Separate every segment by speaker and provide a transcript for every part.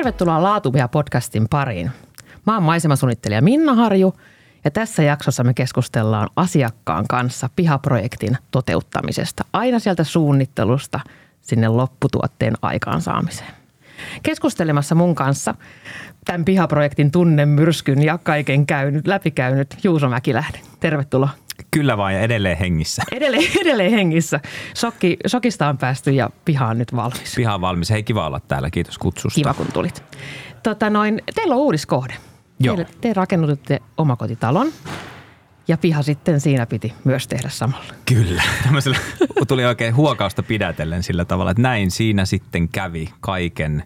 Speaker 1: Tervetuloa Laatuvia podcastin pariin. Mä oon maisemasuunnittelija Minna Harju ja tässä jaksossa me keskustellaan asiakkaan kanssa pihaprojektin toteuttamisesta. Aina sieltä suunnittelusta sinne lopputuotteen aikaansaamiseen. Keskustelemassa mun kanssa tämän pihaprojektin tunnemyrskyn ja kaiken käynyt, läpikäynyt Juuso Mäkilähde. Tervetuloa.
Speaker 2: Kyllä vaan ja edelleen hengissä.
Speaker 1: Edelleen, edelleen hengissä. Sokki, sokista on päästy ja piha on nyt valmis.
Speaker 2: Piha on valmis. Hei, kiva olla täällä. Kiitos kutsusta.
Speaker 1: Kiva, kun tulit. Tota noin, teillä on uudiskohde.
Speaker 2: Joo.
Speaker 1: Teille, te rakennutitte omakotitalon ja piha sitten siinä piti myös tehdä samalla.
Speaker 2: Kyllä. Tämmöisellä tuli oikein huokausta pidätellen sillä tavalla, että näin siinä sitten kävi kaiken,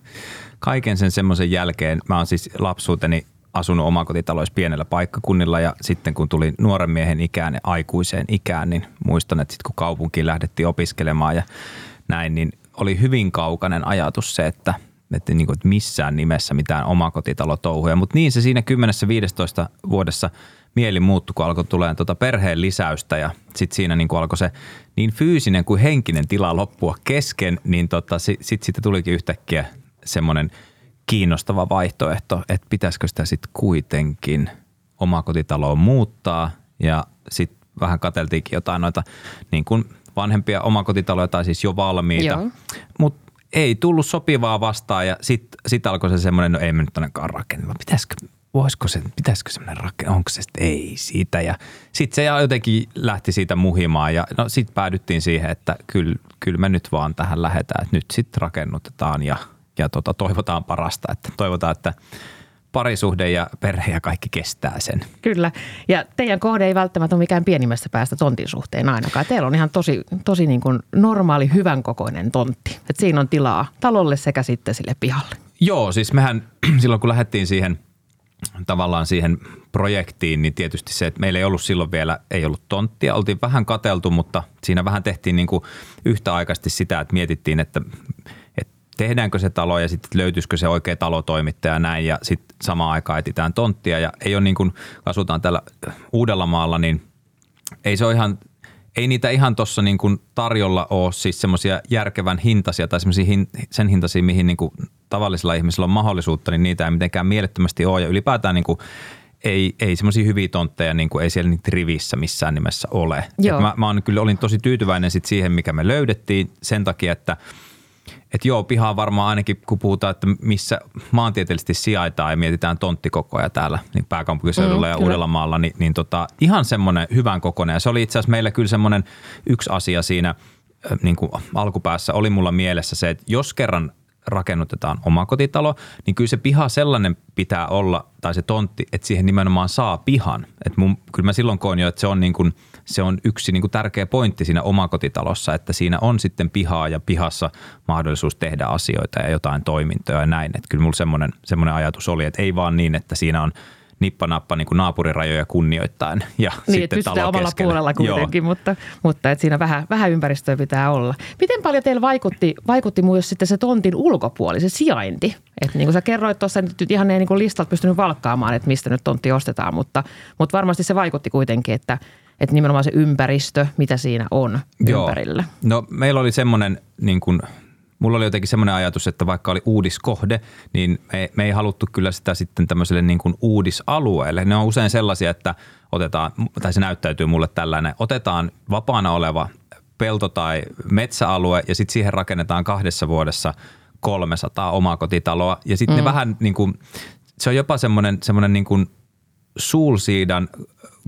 Speaker 2: kaiken sen semmoisen jälkeen. Mä oon siis lapsuuteni asunut omakotitaloissa pienellä paikkakunnilla ja sitten kun tuli nuoren miehen ikään ja aikuiseen ikään, niin muistan, että sitten kun kaupunkiin lähdettiin opiskelemaan ja näin, niin oli hyvin kaukainen ajatus se, että, että, niin kuin, että missään nimessä mitään omakotitalotouhuja. Mutta niin se siinä 10-15 vuodessa mieli muuttui, kun alkoi tulemaan tuota perheen lisäystä ja sitten siinä niin alkoi se niin fyysinen kuin henkinen tila loppua kesken, niin tota, sitten sit, sit tulikin yhtäkkiä semmoinen – kiinnostava vaihtoehto, että pitäisikö sitä sitten kuitenkin omakotitaloon muuttaa. Ja sitten vähän kateltiinkin jotain noita niin kuin vanhempia omakotitaloja tai siis jo valmiita, mutta ei tullut sopivaa vastaan ja sitten sit alkoi se semmoinen, no ei me nyt ainakaan rakennella, pitäisikö, voisiko se, pitäisikö semmoinen rakennella, onko se sitten ei siitä. Ja sitten se jotenkin lähti siitä muhimaan ja no sitten päädyttiin siihen, että kyllä, kyllä me nyt vaan tähän lähdetään, että nyt sitten rakennutetaan ja – ja tota, toivotaan parasta, että toivotaan, että parisuhde ja perhe ja kaikki kestää sen.
Speaker 1: Kyllä. Ja teidän kohde ei välttämättä ole mikään pienimmästä päästä tontin suhteen ainakaan. Teillä on ihan tosi, tosi niin kuin normaali, hyvän kokoinen tontti. Et siinä on tilaa talolle sekä sitten sille pihalle.
Speaker 2: Joo, siis mehän silloin kun lähdettiin siihen tavallaan siihen projektiin, niin tietysti se, että meillä ei ollut silloin vielä, ei ollut tonttia. Oltiin vähän kateltu, mutta siinä vähän tehtiin niin kuin yhtäaikaisesti sitä, että mietittiin, että tehdäänkö se talo ja sitten löytyisikö se oikea talotoimittaja ja näin ja sitten samaan aikaan etsitään tonttia ja ei ole niin kuin, asutaan täällä Uudellamaalla, niin ei se ole ihan, ei niitä ihan tuossa niin kuin tarjolla ole siis semmoisia järkevän hintaisia tai semmoisia hin, sen hintaisia, mihin niin kuin tavallisilla ihmisillä on mahdollisuutta, niin niitä ei mitenkään mielettömästi ole ja ylipäätään niin kuin ei, ei semmoisia hyviä tontteja, niin kuin ei siellä niitä rivissä missään nimessä ole. Joo. mä, mä on, kyllä olin tosi tyytyväinen sit siihen, mikä me löydettiin sen takia, että – että joo, piha varmaan ainakin, kun puhutaan, että missä maantieteellisesti sijaitaan ja mietitään tonttikokoja täällä niin pääkaupunkiseudulla mm, ja Uudellamaalla, niin, niin tota, ihan semmoinen hyvän kokoinen. Ja se oli itse asiassa meillä kyllä semmoinen yksi asia siinä niin kuin alkupäässä oli mulla mielessä se, että jos kerran rakennutetaan omakotitalo, niin kyllä se piha sellainen pitää olla, tai se tontti, että siihen nimenomaan saa pihan. Et mun, kyllä mä silloin koin jo, että se on niin kuin – se on yksi niin kuin tärkeä pointti siinä omakotitalossa, että siinä on sitten pihaa ja pihassa mahdollisuus tehdä asioita ja jotain toimintoja ja näin. Että kyllä mulla semmoinen, semmoinen ajatus oli, että ei vaan niin, että siinä on nippanappa niin kuin naapurirajoja kunnioittain. Ja
Speaker 1: niin, sitten että omalla keskellä. puolella kuitenkin, Joo. mutta, mutta että siinä vähän, vähän ympäristöä pitää olla. Miten paljon teillä vaikutti, vaikutti myös sitten se tontin ulkopuoli, se sijainti? Että niin kuin sä kerroit tuossa, nyt ihan ei niin listalta pystynyt valkkaamaan, että mistä nyt tontti ostetaan, mutta, mutta varmasti se vaikutti kuitenkin, että – että nimenomaan se ympäristö, mitä siinä on Joo. ympärillä.
Speaker 2: No meillä oli semmoinen niin kuin mulla oli jotenkin semmoinen ajatus, että vaikka oli uudiskohde, niin me, me ei haluttu kyllä sitä sitten tämmöiselle niin kuin uudisalueelle. Ne on usein sellaisia, että otetaan, tai se näyttäytyy mulle tällainen, otetaan vapaana oleva pelto- tai metsäalue ja sitten siihen rakennetaan kahdessa vuodessa 300 omakotitaloa ja sitten mm. ne vähän niin kuin, se on jopa semmoinen, semmoinen niin kuin Suulsiidan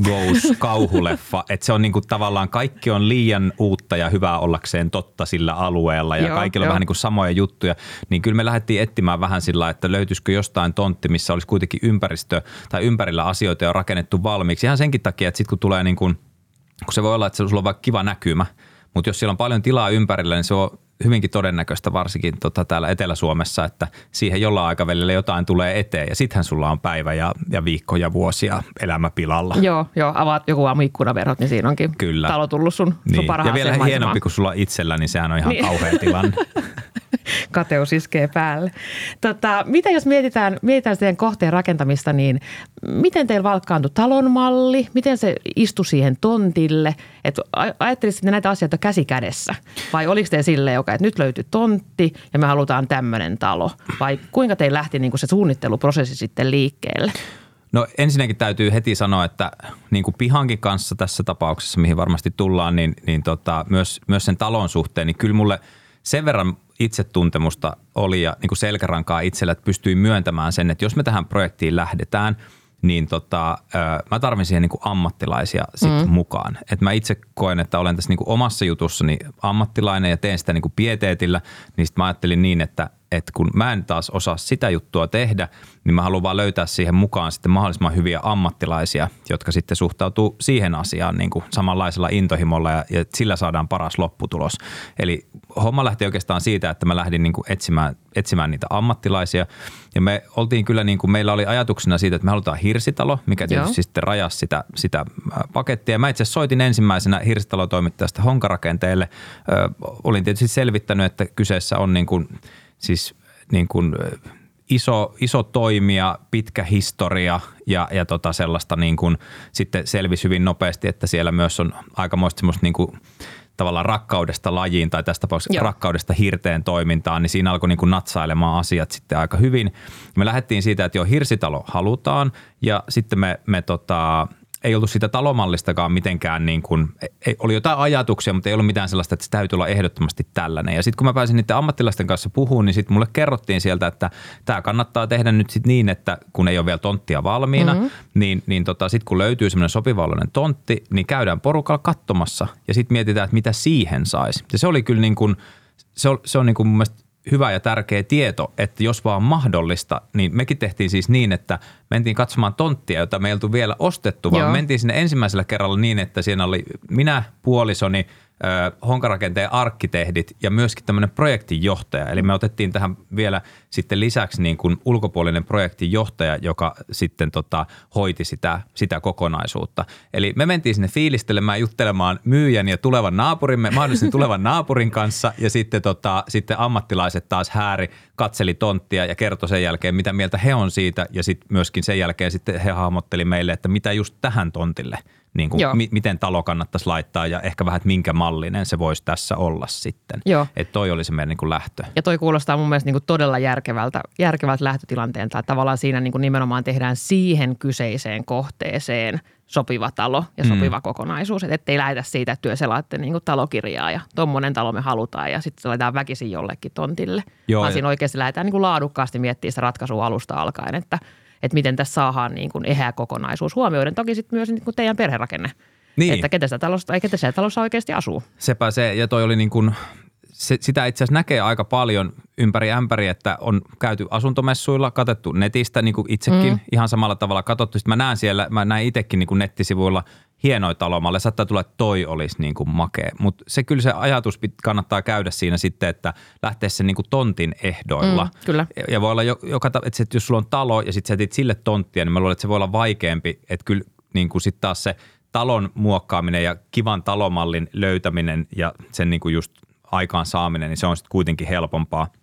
Speaker 2: Goes kauhuleffa, että se on niinku tavallaan kaikki on liian uutta ja hyvää ollakseen totta sillä alueella ja joo, kaikilla on vähän niinku samoja juttuja, niin kyllä me lähdettiin etsimään vähän sillä, että löytyisikö jostain tontti, missä olisi kuitenkin ympäristö tai ympärillä asioita jo rakennettu valmiiksi. Ihan senkin takia, että sitten kun tulee niin kuin, kun se voi olla, että sulla on vaikka kiva näkymä, mutta jos siellä on paljon tilaa ympärillä, niin se on hyvinkin todennäköistä varsinkin tota täällä Etelä-Suomessa, että siihen jollain aikavälillä jotain tulee eteen ja sittenhän sulla on päivä ja, ja viikko ja vuosia elämä pilalla.
Speaker 1: Joo, joo, avaat joku aamu ikkunaverhot, niin siinä onkin Kyllä. talo tullut sun,
Speaker 2: niin.
Speaker 1: sun
Speaker 2: Ja vielä hienompi kuin sulla itsellä, niin sehän on ihan niin. kauhea tilanne.
Speaker 1: Kateus iskee päälle. Tota, mitä jos mietitään, mietitään teidän kohteen rakentamista, niin miten teillä valkkaantui talonmalli? Miten se istui siihen tontille? Et ajattelisitte näitä asioita käsi kädessä? Vai oliko te sille, joka, että nyt löytyy tontti ja me halutaan tämmöinen talo? Vai kuinka teillä lähti niin kuin se suunnitteluprosessi sitten liikkeelle?
Speaker 2: No ensinnäkin täytyy heti sanoa, että niin kuin pihankin kanssa tässä tapauksessa, mihin varmasti tullaan, niin, niin tota, myös, myös sen talon suhteen, niin kyllä mulle sen verran itsetuntemusta oli ja niin kuin selkärankaa itsellä, että pystyi myöntämään sen, että jos me tähän projektiin lähdetään, niin tota, mä tarvin siihen niin kuin ammattilaisia sit mm. mukaan. Et mä itse koen, että olen tässä niin kuin omassa jutussani ammattilainen ja teen sitä niin kuin pieteetillä, niin sitten mä ajattelin niin, että, että kun mä en taas osaa sitä juttua tehdä, niin mä haluan vaan löytää siihen mukaan sitten mahdollisimman hyviä ammattilaisia, jotka sitten suhtautuu siihen asiaan niin kuin samanlaisella intohimolla ja, ja sillä saadaan paras lopputulos. Eli homma lähti oikeastaan siitä, että mä lähdin niin kuin etsimään, etsimään niitä ammattilaisia ja me oltiin kyllä niin kuin, meillä oli ajatuksena siitä, että me halutaan hirsitalo, mikä tietysti Joo. sitten rajasi sitä, sitä pakettia. Mä itse soitin ensimmäisenä hirsitalotoimittajasta honkarakenteelle. Ö, olin tietysti selvittänyt, että kyseessä on niin kuin, siis niin kuin iso, iso toimija, pitkä historia ja, ja tota sellaista niin kuin sitten selvisi hyvin nopeasti, että siellä myös on aikamoista semmoista niin kuin tavallaan rakkaudesta lajiin tai tästä tapauksessa Joo. rakkaudesta hirteen toimintaan, niin siinä alkoi niin kuin natsailemaan asiat sitten aika hyvin. Me lähdettiin siitä, että jo hirsitalo halutaan ja sitten me, me tota, ei ollut sitä talomallistakaan mitenkään niin kuin, ei, oli jotain ajatuksia, mutta ei ollut mitään sellaista, että se täytyy olla ehdottomasti tällainen. Ja sitten kun mä pääsin niiden ammattilaisten kanssa puhumaan, niin sitten mulle kerrottiin sieltä, että tämä kannattaa tehdä nyt sitten niin, että kun ei ole vielä tonttia valmiina, mm-hmm. niin, niin tota, sitten kun löytyy semmoinen sopivallinen tontti, niin käydään porukalla katsomassa ja sitten mietitään, että mitä siihen saisi. Ja se oli kyllä niin kuin, se on, se on niin kuin mun mielestä hyvä ja tärkeä tieto, että jos vaan mahdollista, niin mekin tehtiin siis niin, että mentiin katsomaan tonttia, jota me ei vielä ostettu, vaan Joo. mentiin sinne ensimmäisellä kerralla niin, että siinä oli minä, puolisoni – honkarakenteen arkkitehdit ja myöskin tämmöinen projektinjohtaja. Eli me otettiin tähän vielä sitten lisäksi niin kuin ulkopuolinen projektinjohtaja, joka sitten tota, hoiti sitä, sitä kokonaisuutta. Eli me mentiin sinne fiilistelemään, juttelemaan myyjän ja tulevan naapurimme, mahdollisesti tulevan naapurin kanssa ja sitten, tota, sitten ammattilaiset taas hääri, katseli tonttia ja kertoi sen jälkeen, mitä mieltä he on siitä ja sitten myöskin sen jälkeen sitten he hahmotteli meille, että mitä just tähän tontille – niin kuin, mi- miten talo kannattaisi laittaa ja ehkä vähän, että minkä mallinen se voisi tässä olla sitten. Joo. Että toi oli se meidän niin kuin lähtö.
Speaker 1: Ja toi kuulostaa mun mielestä niin kuin todella järkevältä, järkevältä lähtötilanteen. Tai tavallaan siinä niin kuin nimenomaan tehdään siihen kyseiseen kohteeseen sopiva talo ja mm. sopiva mm. kokonaisuus. Että ettei lähdetä siitä, että työselaatte niin kuin talokirjaa ja tuommoinen talo me halutaan ja sitten se laitetaan väkisin jollekin tontille. Joo, Vaan siinä oikeasti lähdetään niin kuin laadukkaasti miettimään sitä ratkaisua alusta alkaen, että – että miten tässä saadaan niin kuin eheä kokonaisuus huomioiden. Toki sitten myös niin kuin teidän perherakenne. Niin. Että ketä sitä talossa, ei ketä talossa oikeasti asuu.
Speaker 2: Sepä se, ja toi oli niin kuin, se, sitä itse asiassa näkee aika paljon ympäri ämpäri, että on käyty asuntomessuilla, katettu netistä niin kuin itsekin mm. ihan samalla tavalla katsottu. Sitten mä näen siellä, mä näen itsekin niin kuin nettisivuilla – hienoja talomalle. Saattaa tulla, että toi olisi niin kuin makea. Mutta se kyllä se ajatus kannattaa käydä siinä sitten, että lähtee sen niin kuin tontin ehdoilla. Mm,
Speaker 1: kyllä.
Speaker 2: Ja voi olla joka, että jos sulla on talo ja sitten sä etit sille tonttia, niin mä luulen, että se voi olla vaikeampi. Että kyllä niin kuin sitten taas se talon muokkaaminen ja kivan talomallin löytäminen ja sen niin kuin just aikaan saaminen, niin se on sitten kuitenkin helpompaa –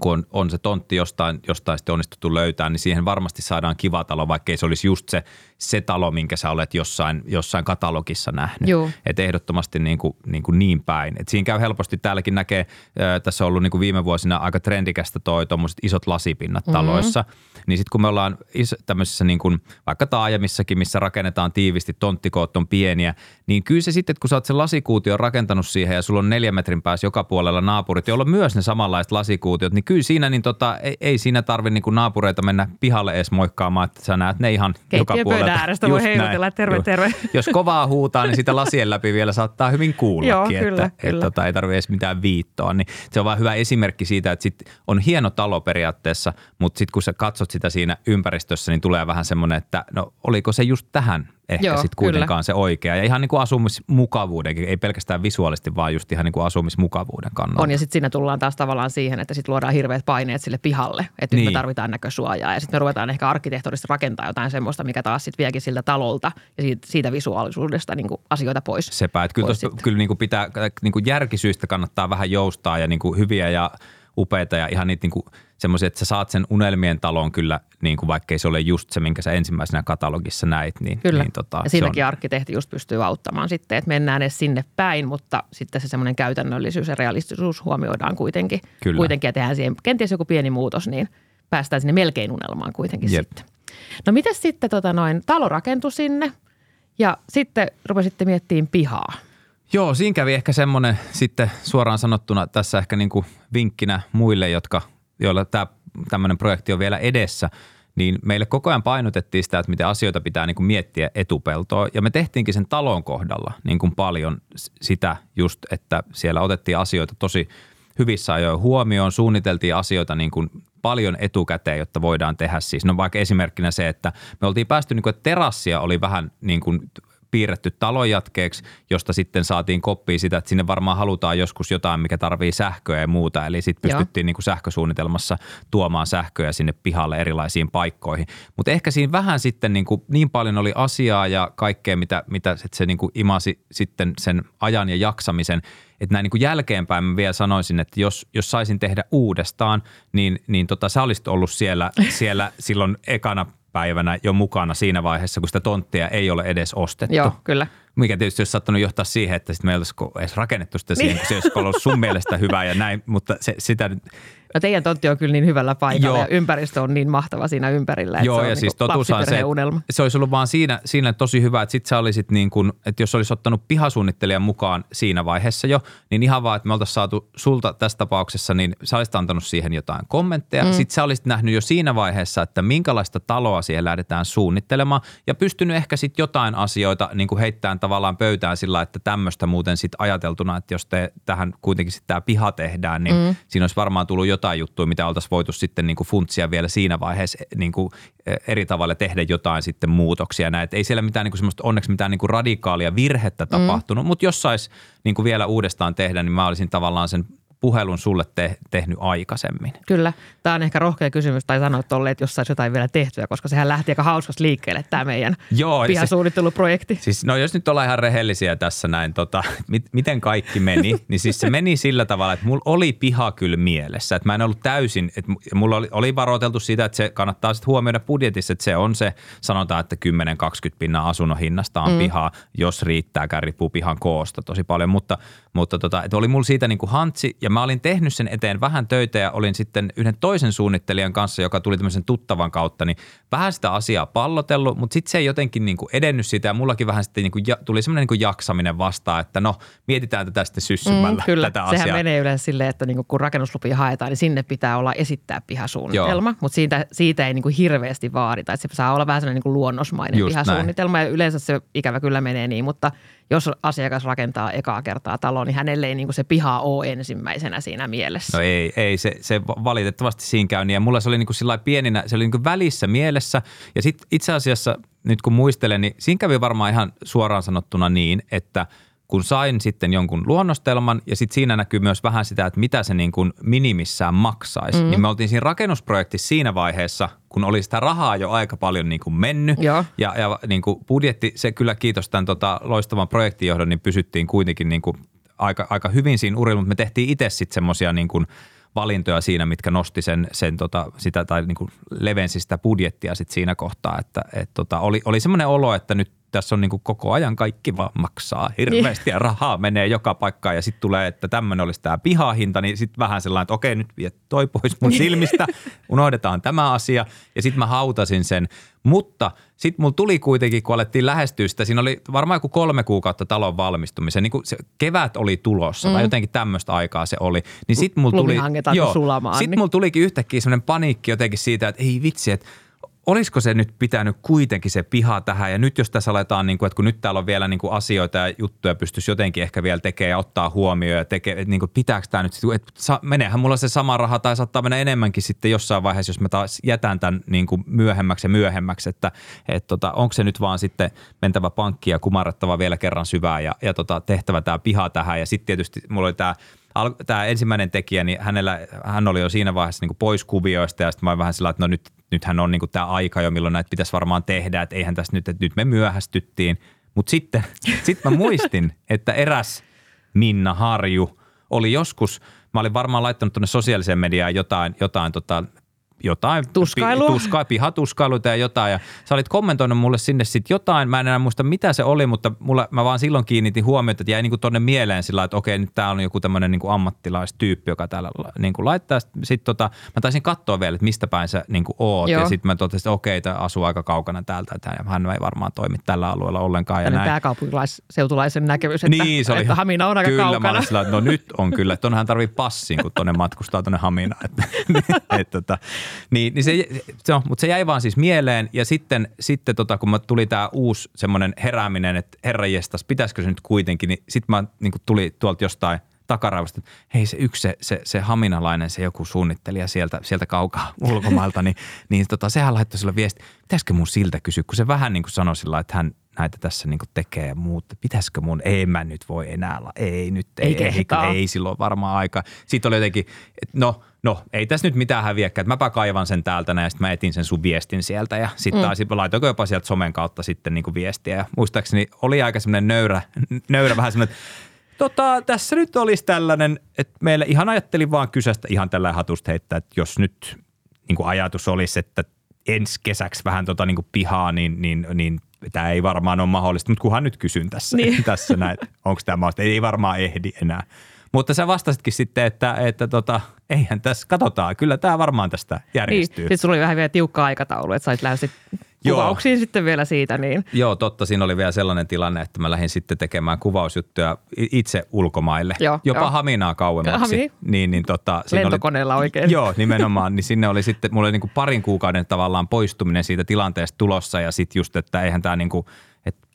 Speaker 2: kun on, on se tontti jostain, jostain sitten onnistuttu löytää, niin siihen varmasti saadaan kiva talo, vaikkei se olisi just se, se talo, minkä sä olet jossain, jossain katalogissa nähnyt. Että ehdottomasti niin, kuin, niin, kuin niin päin. Et siinä käy helposti, täälläkin näkee, äh, tässä on ollut niin kuin viime vuosina aika trendikästä toi tuommoiset isot lasipinnat mm-hmm. taloissa. Niin sitten kun me ollaan iso, tämmöisissä niin kuin, vaikka taajamissakin, missä rakennetaan tiivisti, tonttikoot on pieniä, niin kyllä se sitten, että kun sä oot sen lasikuution rakentanut siihen ja sulla on neljän metrin päässä joka puolella naapurit, joilla on myös ne samanlaiset lasikuutiot, niin kyllä siinä niin tota, ei, ei siinä tarvi niin naapureita mennä pihalle edes moikkaamaan, että sä näet ne ihan joka puolella.
Speaker 1: äärestä voi heilutella, terve, terve.
Speaker 2: Jos kovaa huutaa, niin sitä lasien läpi vielä saattaa hyvin kuullakin, Joo, kyllä, että, kyllä. että tota, ei tarvitse edes mitään viittoa. Niin se on vaan hyvä esimerkki siitä, että sit on hieno talo periaatteessa, mutta sitten kun sä katsot sitä siinä ympäristössä, niin tulee vähän semmoinen, että no oliko se just tähän ehkä sitten kuitenkaan kyllä. se oikea. Ja ihan niin kuin asumismukavuudenkin, ei pelkästään visuaalisesti, vaan just ihan niin kuin asumismukavuuden kannalta.
Speaker 1: On ja sitten siinä tullaan taas tavallaan siihen, että sitten luodaan hirveät paineet sille pihalle, että niin. nyt me niin. tarvitaan näkösuojaa. Ja sitten me ruvetaan ehkä arkkitehtorista rakentaa jotain semmoista, mikä taas sitten viekin siltä talolta ja siitä, siitä visuaalisuudesta niin kuin asioita pois.
Speaker 2: Sepä, että kyllä, tosta, kyllä niin kuin pitää, niin kuin järkisyistä kannattaa vähän joustaa ja niin kuin hyviä ja upeita ja ihan niitä niin kuin semmoisia, että sä saat sen unelmien talon kyllä, niin kuin vaikkei se ole just se, minkä sä ensimmäisenä katalogissa näit. Niin,
Speaker 1: Kyllä.
Speaker 2: Niin, tota,
Speaker 1: ja siinäkin on... arkkitehti just pystyy auttamaan sitten, että mennään edes sinne päin, mutta sitten se semmoinen käytännöllisyys ja realistisuus huomioidaan kuitenkin.
Speaker 2: Kyllä.
Speaker 1: Kuitenkin ja tehdään siihen kenties joku pieni muutos, niin päästään sinne melkein unelmaan kuitenkin
Speaker 2: Jep.
Speaker 1: sitten. No miten sitten tota noin, talo rakentui sinne ja sitten rupesitte miettiin pihaa.
Speaker 2: Joo, siinä kävi ehkä semmoinen sitten suoraan sanottuna tässä ehkä niin kuin vinkkinä muille, jotka, joilla tämä tämmöinen projekti on vielä edessä, niin meille koko ajan painotettiin sitä, että miten asioita pitää niin kuin miettiä etupeltoa. Ja me tehtiinkin sen talon kohdalla niin kuin paljon sitä just, että siellä otettiin asioita tosi hyvissä ajoin huomioon, suunniteltiin asioita niin kuin paljon etukäteen, jotta voidaan tehdä siis. No vaikka esimerkkinä se, että me oltiin päästy, niin kuin, että terassia oli vähän niin kuin piirretty talon jatkeeksi, josta sitten saatiin koppia sitä, että sinne varmaan halutaan joskus jotain, mikä tarvii sähköä ja muuta. Eli sitten pystyttiin niin kuin sähkösuunnitelmassa tuomaan sähköä sinne pihalle erilaisiin paikkoihin. Mutta ehkä siinä vähän sitten niin, kuin, niin paljon oli asiaa ja kaikkea, mitä, mitä että se niin kuin imasi sitten sen ajan ja jaksamisen, että näin niin kuin jälkeenpäin mä vielä sanoisin, että jos, jos saisin tehdä uudestaan, niin, niin tota, sä olisit ollut siellä, siellä silloin ekana päivänä jo mukana siinä vaiheessa, kun sitä tonttia ei ole edes ostettu.
Speaker 1: Joo, kyllä.
Speaker 2: Mikä tietysti olisi saattanut johtaa siihen, että sitten me ei olisi edes rakennettu sitä siihen, kun se olisi ollut sun mielestä hyvä ja näin, mutta se, sitä nyt
Speaker 1: No teidän tontti on kyllä niin hyvällä paikalla
Speaker 2: Joo.
Speaker 1: ja ympäristö on niin mahtava siinä ympärillä, että
Speaker 2: Joo,
Speaker 1: se on
Speaker 2: ja
Speaker 1: niin
Speaker 2: siis totuus on se,
Speaker 1: unelma.
Speaker 2: se olisi ollut vaan siinä, siinä tosi hyvä, että sit sä olisit niin kuin, että jos olisi ottanut pihasuunnittelijan mukaan siinä vaiheessa jo, niin ihan vaan, että me oltaisiin saatu sulta tässä tapauksessa, niin sä olisit antanut siihen jotain kommentteja. Mm. Sitten sä olisit nähnyt jo siinä vaiheessa, että minkälaista taloa siihen lähdetään suunnittelemaan ja pystynyt ehkä sitten jotain asioita niin kuin heittämään tavallaan pöytään sillä, että tämmöistä muuten sitten ajateltuna, että jos te tähän kuitenkin sitten tämä piha tehdään, niin mm. siinä olisi varmaan tullut jotain juttuja, mitä oltaisiin voitu sitten niin kuin funtsia vielä siinä vaiheessa niin kuin eri tavalla tehdä jotain sitten muutoksia. Näin. Et ei siellä mitään niin kuin semmoista, onneksi mitään niin kuin radikaalia virhettä tapahtunut, mutta jos saisi niin kuin vielä uudestaan tehdä, niin mä olisin tavallaan sen puhelun sulle te- tehnyt aikaisemmin.
Speaker 1: Kyllä. Tämä on ehkä rohkea kysymys tai sanoa tolle, että jos saisi jotain vielä tehtyä, koska sehän lähti aika hauskasti liikkeelle tämä meidän
Speaker 2: Joo, ja se-
Speaker 1: pihasuunnitteluprojekti.
Speaker 2: Siis no jos nyt ollaan ihan rehellisiä tässä näin, tota, mit, miten kaikki meni, niin siis se meni sillä tavalla, että mulla oli piha kyllä mielessä. Että mä en ollut täysin, että mu- mulla oli, oli varoiteltu sitä, että se kannattaa sitten huomioida budjetissa, että se on se, sanotaan, että 10-20 pinnan asunnon hinnasta on mm. piha, jos riittää, riippuu pihan koosta tosi paljon. Mutta, mutta tota, että oli mulla siitä niin kuin hantsi ja mä olin tehnyt sen eteen vähän töitä ja olin sitten yhden toisen suunnittelijan kanssa, joka tuli tämmöisen tuttavan kautta, niin vähän sitä asiaa pallotellut, mutta sitten se ei jotenkin niin kuin edennyt sitä ja mullakin vähän sitten niin kuin ja, tuli semmoinen niin kuin jaksaminen vastaan, että no mietitään tätä sitten syssymällä
Speaker 1: Mm, kyllä,
Speaker 2: tätä
Speaker 1: sehän
Speaker 2: asiaa.
Speaker 1: menee yleensä silleen, että niinku kun rakennuslupia haetaan, niin sinne pitää olla esittää pihasuunnitelma,
Speaker 2: Joo.
Speaker 1: mutta siitä, siitä ei niinku hirveästi vaadita. Että se saa olla vähän sellainen niinku luonnosmainen
Speaker 2: Just
Speaker 1: pihasuunnitelma ja yleensä se ikävä kyllä menee niin, mutta jos asiakas rakentaa ekaa kertaa taloa, niin hänelle ei niinku se piha ole ensimmäisenä siinä mielessä.
Speaker 2: No ei, ei se, se valitettavasti siinä käy niin. Ja mulla se oli niin kuin pieninä, se oli niin välissä mielessä. Ja sitten itse asiassa nyt kun muistelen, niin siinä kävi varmaan ihan suoraan sanottuna niin, että kun sain sitten jonkun luonnostelman ja sitten siinä näkyy myös vähän sitä, että mitä se niin kuin minimissään maksaisi, mm. niin me oltiin siinä rakennusprojektissa siinä vaiheessa, kun oli sitä rahaa jo aika paljon niin kuin mennyt.
Speaker 1: Joo.
Speaker 2: Ja, ja niin kuin budjetti, se kyllä kiitos tämän tota, loistavan projektijohdon, niin pysyttiin kuitenkin niin kuin aika, aika hyvin siinä urilla, mutta me tehtiin itse sitten semmoisia niin kuin valintoja siinä, mitkä nosti sen, sen tota, sitä tai niin kuin levensi sitä budjettia sit siinä kohtaa, että et tota, oli, oli semmoinen olo, että nyt tässä on niin kuin koko ajan kaikki vaan maksaa. Hirveästi ja rahaa menee joka paikkaan. Ja sitten tulee, että tämmöinen olisi tämä pihahinta, niin sitten vähän sellainen, että okei nyt vie toi pois mun silmistä, unohdetaan tämä asia. Ja sitten mä hautasin sen, mutta sitten mulla tuli kuitenkin, kun alettiin lähestyä sitä, siinä oli varmaan joku kolme kuukautta talon valmistumiseen, niin kuin se kevät oli tulossa mm. tai jotenkin tämmöistä aikaa se oli, niin sitten mulla tuli,
Speaker 1: sulamaan,
Speaker 2: sit
Speaker 1: niin.
Speaker 2: mulla tulikin yhtäkkiä semmoinen paniikki jotenkin siitä, että ei vitsi, että olisiko se nyt pitänyt kuitenkin se piha tähän? Ja nyt jos tässä aletaan, niin kuin, että kun nyt täällä on vielä niin kuin asioita ja juttuja pystyisi jotenkin ehkä vielä tekemään ja ottaa huomioon ja tekee, että niin kuin, pitääkö tämä nyt, että meneehän mulla se sama raha tai saattaa mennä enemmänkin sitten jossain vaiheessa, jos mä taas jätän tämän niin kuin myöhemmäksi ja myöhemmäksi, että et, tota, onko se nyt vaan sitten mentävä pankki ja kumarrettava vielä kerran syvään ja, ja tota, tehtävä tämä piha tähän. Ja sitten tietysti mulla oli tämä tämä ensimmäinen tekijä, niin hänellä, hän oli jo siinä vaiheessa niin pois kuvioista ja sitten mä olin vähän sillä, että no nyt, nythän on niin tämä aika jo, milloin näitä pitäisi varmaan tehdä, että eihän tässä nyt, että nyt me myöhästyttiin. Mutta sitten sit mä muistin, että eräs Minna Harju oli joskus mä olin varmaan laittanut tuonne sosiaaliseen mediaan jotain, jotain tota, jotain
Speaker 1: Tuskailua.
Speaker 2: Pi, tuska, pihatuskailuita ja jotain. Ja sä olit kommentoinut mulle sinne sitten jotain, mä en enää muista mitä se oli, mutta mulla, mä vaan silloin kiinnitin huomiota, että jäi niinku tonne mieleen sillä että okei, nyt tää on joku tämmöinen niinku ammattilaistyyppi, joka täällä niinku laittaa. Sitten tota, mä taisin katsoa vielä, että mistä päin sä niinku oot. Joo. Ja sitten mä totesin, että okei, tämä asuu aika kaukana täältä, että hän ei varmaan toimi tällä alueella ollenkaan. Ja
Speaker 1: näin. pääkaupunkilaisseutulaisen näkemys, että, niin, se oli että Hamina on aika
Speaker 2: kyllä,
Speaker 1: kaukana.
Speaker 2: Kyllä, sillä, että no nyt on kyllä, että hän tarvii passin, kun tuonne matkustaa tuonne Haminaan. Että, et, tota, niin, niin se, se on, mutta se jäi vaan siis mieleen ja sitten, sitten tota, kun mä tuli tämä uusi semmoinen herääminen, että herranjestas, pitäisikö se nyt kuitenkin, niin sitten mä niin tuli tuolta jostain takaraivasta, että hei se yksi, se, se, se haminalainen, se joku suunnittelija sieltä, sieltä kaukaa ulkomailta, niin, niin tota, sehän laittoi sille viesti, pitäisikö mun siltä kysyä, kun se vähän niin kuin sanoi sillä, että hän näitä tässä niin tekee muut. Pitäisikö mun, ei mä nyt voi enää, ei nyt, ei, ei, ei, ei silloin varmaan aika. Sitten oli jotenkin, että no, no ei tässä nyt mitään häviäkään, että mäpä kaivan sen täältä ja sitten mä etin sen sun viestin sieltä ja sitten mm. taas laitoinko jopa sieltä somen kautta sitten niin viestiä ja muistaakseni oli aika semmoinen nöyrä, nöyrä vähän semmoinen, Tota, tässä nyt olisi tällainen, että meille ihan ajattelin vaan kysästä ihan tällä hatusta heittää, että jos nyt niin ajatus olisi, että ensi kesäksi vähän tota niin pihaa, niin, niin, niin tämä ei varmaan ole mahdollista, mutta kunhan nyt kysyn tässä, niin. tässä näin, onko tämä mahdollista. Ei varmaan ehdi enää. Mutta sä vastasitkin sitten, että, että tota, eihän tässä, katsotaan, kyllä tämä varmaan tästä järjestyy. Niin,
Speaker 1: sitten sulla oli vähän vielä tiukka aikataulu, että sait lähes kuvauksiin Joo. sitten vielä siitä. Niin.
Speaker 2: Joo, totta. Siinä oli vielä sellainen tilanne, että mä lähdin sitten tekemään kuvausjuttuja itse ulkomaille. Joo, Jopa jo. Haminaa kauemmaksi. Hami. Niin, niin tota,
Speaker 1: Lentokoneella oli, oikein.
Speaker 2: Joo, nimenomaan. niin sinne oli sitten, mulla oli niin kuin parin kuukauden tavallaan poistuminen siitä tilanteesta tulossa ja sitten just, että eihän tämä niin kuin – että